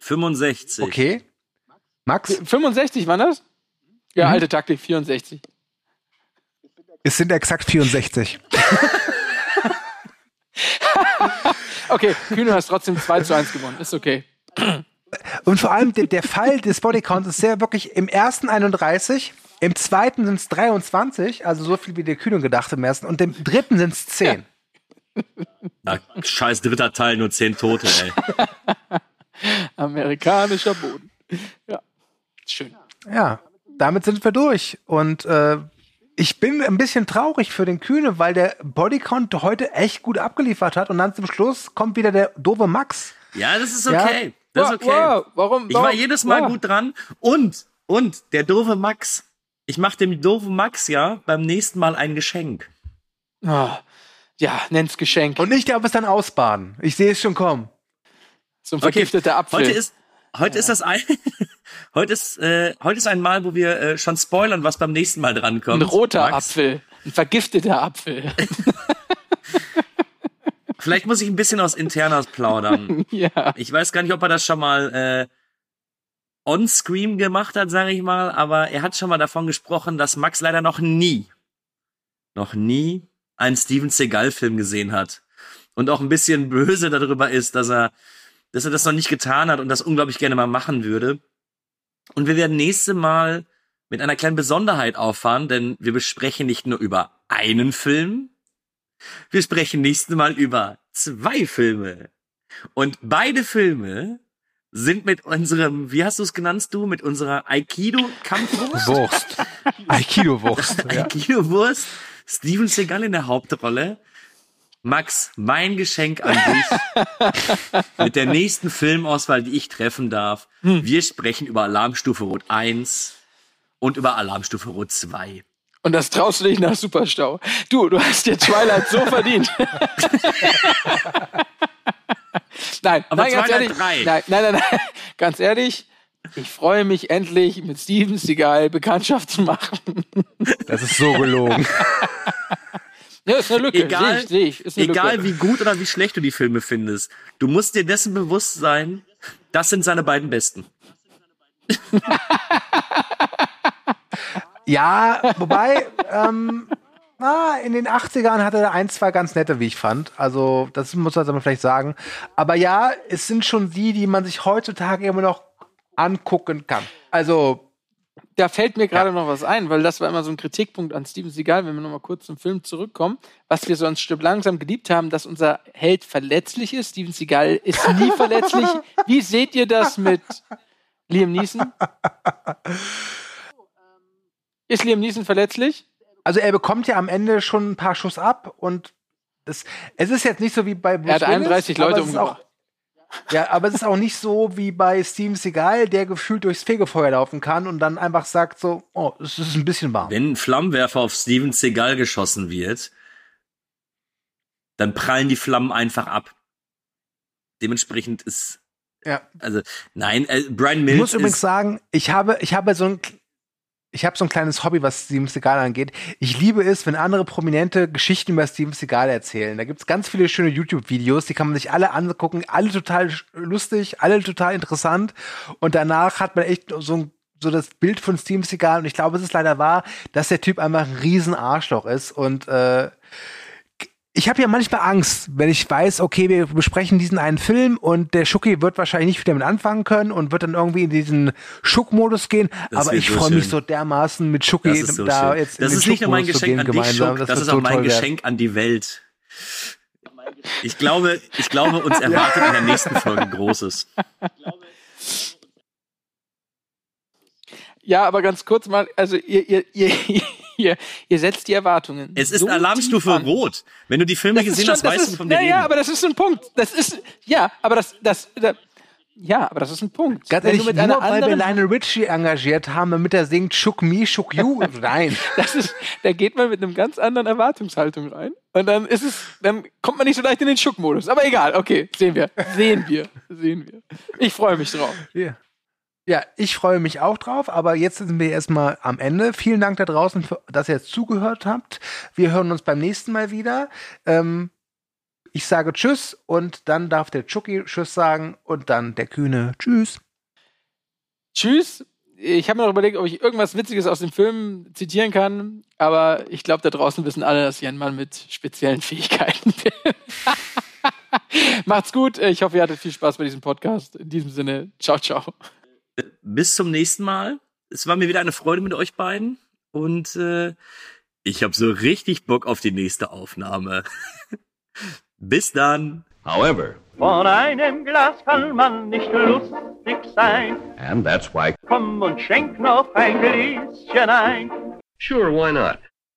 65. Okay. Max, 65 war das? Ja, alte Taktik, 64. es sind exakt 64. Okay, Kühne hast trotzdem 2 zu 1 gewonnen. Ist okay. Und vor allem der, der Fall des Bodycounts ist sehr wirklich im ersten 31, im zweiten sind es 23, also so viel wie der Kühne gedacht im ersten, und im dritten sind es 10. Na, scheiß dritter Teil, nur 10 Tote, ey. Amerikanischer Boden. Ja. Schön. Ja, damit sind wir durch. Und äh, ich bin ein bisschen traurig für den Kühne, weil der Bodycount heute echt gut abgeliefert hat und dann zum Schluss kommt wieder der doofe Max. Ja, das ist Ja. okay. Das ist Wow, okay. wow, warum- Ich war warum- jedes Mal wow. gut dran. Und, und, der doofe Max. Ich mach dem doofen Max ja beim nächsten Mal ein Geschenk. Oh, ja, nenn's Geschenk. Und ich darf es dann ausbaden. Ich sehe es schon kommen. so ein vergifteter Apfel. Heute ist, heute ist das ein, heute ist, äh, heute ist ein Mal, wo wir äh, schon spoilern, was beim nächsten Mal drankommt. ein roter Max. Apfel. Ein vergifteter Apfel. Vielleicht muss ich ein bisschen aus Internas plaudern. ja. Ich weiß gar nicht, ob er das schon mal äh, on-screen gemacht hat, sage ich mal, aber er hat schon mal davon gesprochen, dass Max leider noch nie, noch nie einen Steven Seagal-Film gesehen hat. Und auch ein bisschen böse darüber ist, dass er, dass er das noch nicht getan hat und das unglaublich gerne mal machen würde. Und wir werden nächste Mal mit einer kleinen Besonderheit auffahren, denn wir besprechen nicht nur über einen Film, wir sprechen nächstes Mal über zwei Filme. Und beide Filme sind mit unserem, wie hast du es genannt, du, mit unserer Aikido-Kampfwurst, Wurst. Aikido-Wurst. ja. Aikido-Wurst, Steven Seagal in der Hauptrolle. Max, mein Geschenk an dich mit der nächsten Filmauswahl, die ich treffen darf. Wir sprechen über Alarmstufe Rot 1 und über Alarmstufe Rot 2. Und das traust du dich nach Superstau. Du, du hast dir Twilight so verdient. nein, Aber nein, ganz ehrlich. drei. Nein, nein, nein, nein. Ganz ehrlich. Ich freue mich endlich mit Steven Seagal Bekanntschaft zu machen. Das ist so gelogen. Ja, ist eine Lücke. Egal, Sehe ich, sehe ich. Ist eine egal Lücke. wie gut oder wie schlecht du die Filme findest, du musst dir dessen bewusst sein, das sind seine beiden besten. Ja, wobei, ähm, na, in den 80ern hatte er ein, zwei ganz nette, wie ich fand. Also, das muss man vielleicht sagen. Aber ja, es sind schon die, die man sich heutzutage immer noch angucken kann. Also, Da fällt mir gerade noch was ein, weil das war immer so ein Kritikpunkt an Steven Seagal, wenn wir nochmal kurz zum Film zurückkommen, was wir sonst Stück langsam geliebt haben, dass unser Held verletzlich ist. Steven Seagal ist nie verletzlich. Wie seht ihr das mit Liam Neeson? Ist Liam Neeson verletzlich? also er bekommt ja am Ende schon ein paar Schuss ab und das, es ist jetzt nicht so wie bei Bruce Er hat 31 Willis, Leute es umgebracht. Ja, aber es ist auch nicht so wie bei Steven Seagal, der gefühlt durchs Fegefeuer laufen kann und dann einfach sagt so, oh, es ist ein bisschen warm. Wenn ein Flammenwerfer auf Steven Seagal geschossen wird, dann prallen die Flammen einfach ab. Dementsprechend ist, Ja. also, nein, äh, Brian Ich Mills muss übrigens sagen, ich habe, ich habe so ein, ich habe so ein kleines Hobby, was Steven Seagal angeht. Ich liebe es, wenn andere Prominente Geschichten über Steven Seagal erzählen. Da gibt's ganz viele schöne YouTube-Videos, die kann man sich alle angucken, alle total lustig, alle total interessant. Und danach hat man echt so ein so das Bild von Steven Seagal und ich glaube, es ist leider wahr, dass der Typ einfach ein riesen Arschloch ist und äh, ich habe ja manchmal Angst, wenn ich weiß, okay, wir besprechen diesen einen Film und der Schucki wird wahrscheinlich nicht wieder mit anfangen können und wird dann irgendwie in diesen Schuck-Modus gehen. Das aber ich so freue mich so dermaßen mit Schucki das ist so da schön. jetzt in Das den ist nicht nur mein Geschenk an dich, gemeinsam. Schuck, das, wird ist so auch mein toll werden. Geschenk an die Welt. Ich glaube, ich glaube, uns erwartet in der nächsten Folge Großes. Ja, aber ganz kurz mal, also ihr, ihr, ihr, ihr, ihr setzt die Erwartungen. Es ist so Alarmstufe rot. Wenn du die Filme Das gesehen schon- hast, das weißt ist, du, von mir Ja, ja, reden. aber das ist ein Punkt. Das ist, ja, aber das, das, das ja, aber das ist ein Punkt. Ganz Wenn ehrlich, du mit nur einer weil wir anderen, Lionel Richie engagiert haben, damit er singt Shook Me, Shook You. Nein. das ist, da geht man mit einem ganz anderen Erwartungshaltung rein. Und dann ist es, dann kommt man nicht so leicht in den Schuck-Modus. Aber egal, okay, sehen wir. Sehen wir. Sehen wir. Ich freue mich drauf. Ja. Ja, ich freue mich auch drauf, aber jetzt sind wir erstmal am Ende. Vielen Dank da draußen, für, dass ihr jetzt zugehört habt. Wir hören uns beim nächsten Mal wieder. Ähm, ich sage Tschüss und dann darf der Chucky Tschüss sagen und dann der Kühne Tschüss. Tschüss. Ich habe mir noch überlegt, ob ich irgendwas Witziges aus dem Film zitieren kann, aber ich glaube, da draußen wissen alle, dass ein Mann mit speziellen Fähigkeiten bin. Macht's gut. Ich hoffe, ihr hattet viel Spaß bei diesem Podcast. In diesem Sinne, ciao, ciao. Bis zum nächsten Mal. Es war mir wieder eine Freude mit euch beiden. Und äh, ich habe so richtig Bock auf die nächste Aufnahme. Bis dann. However, Von einem Glas kann man nicht lustig sein. and that's why Komm und schenk noch ein Gläschen ein. Sure, why not?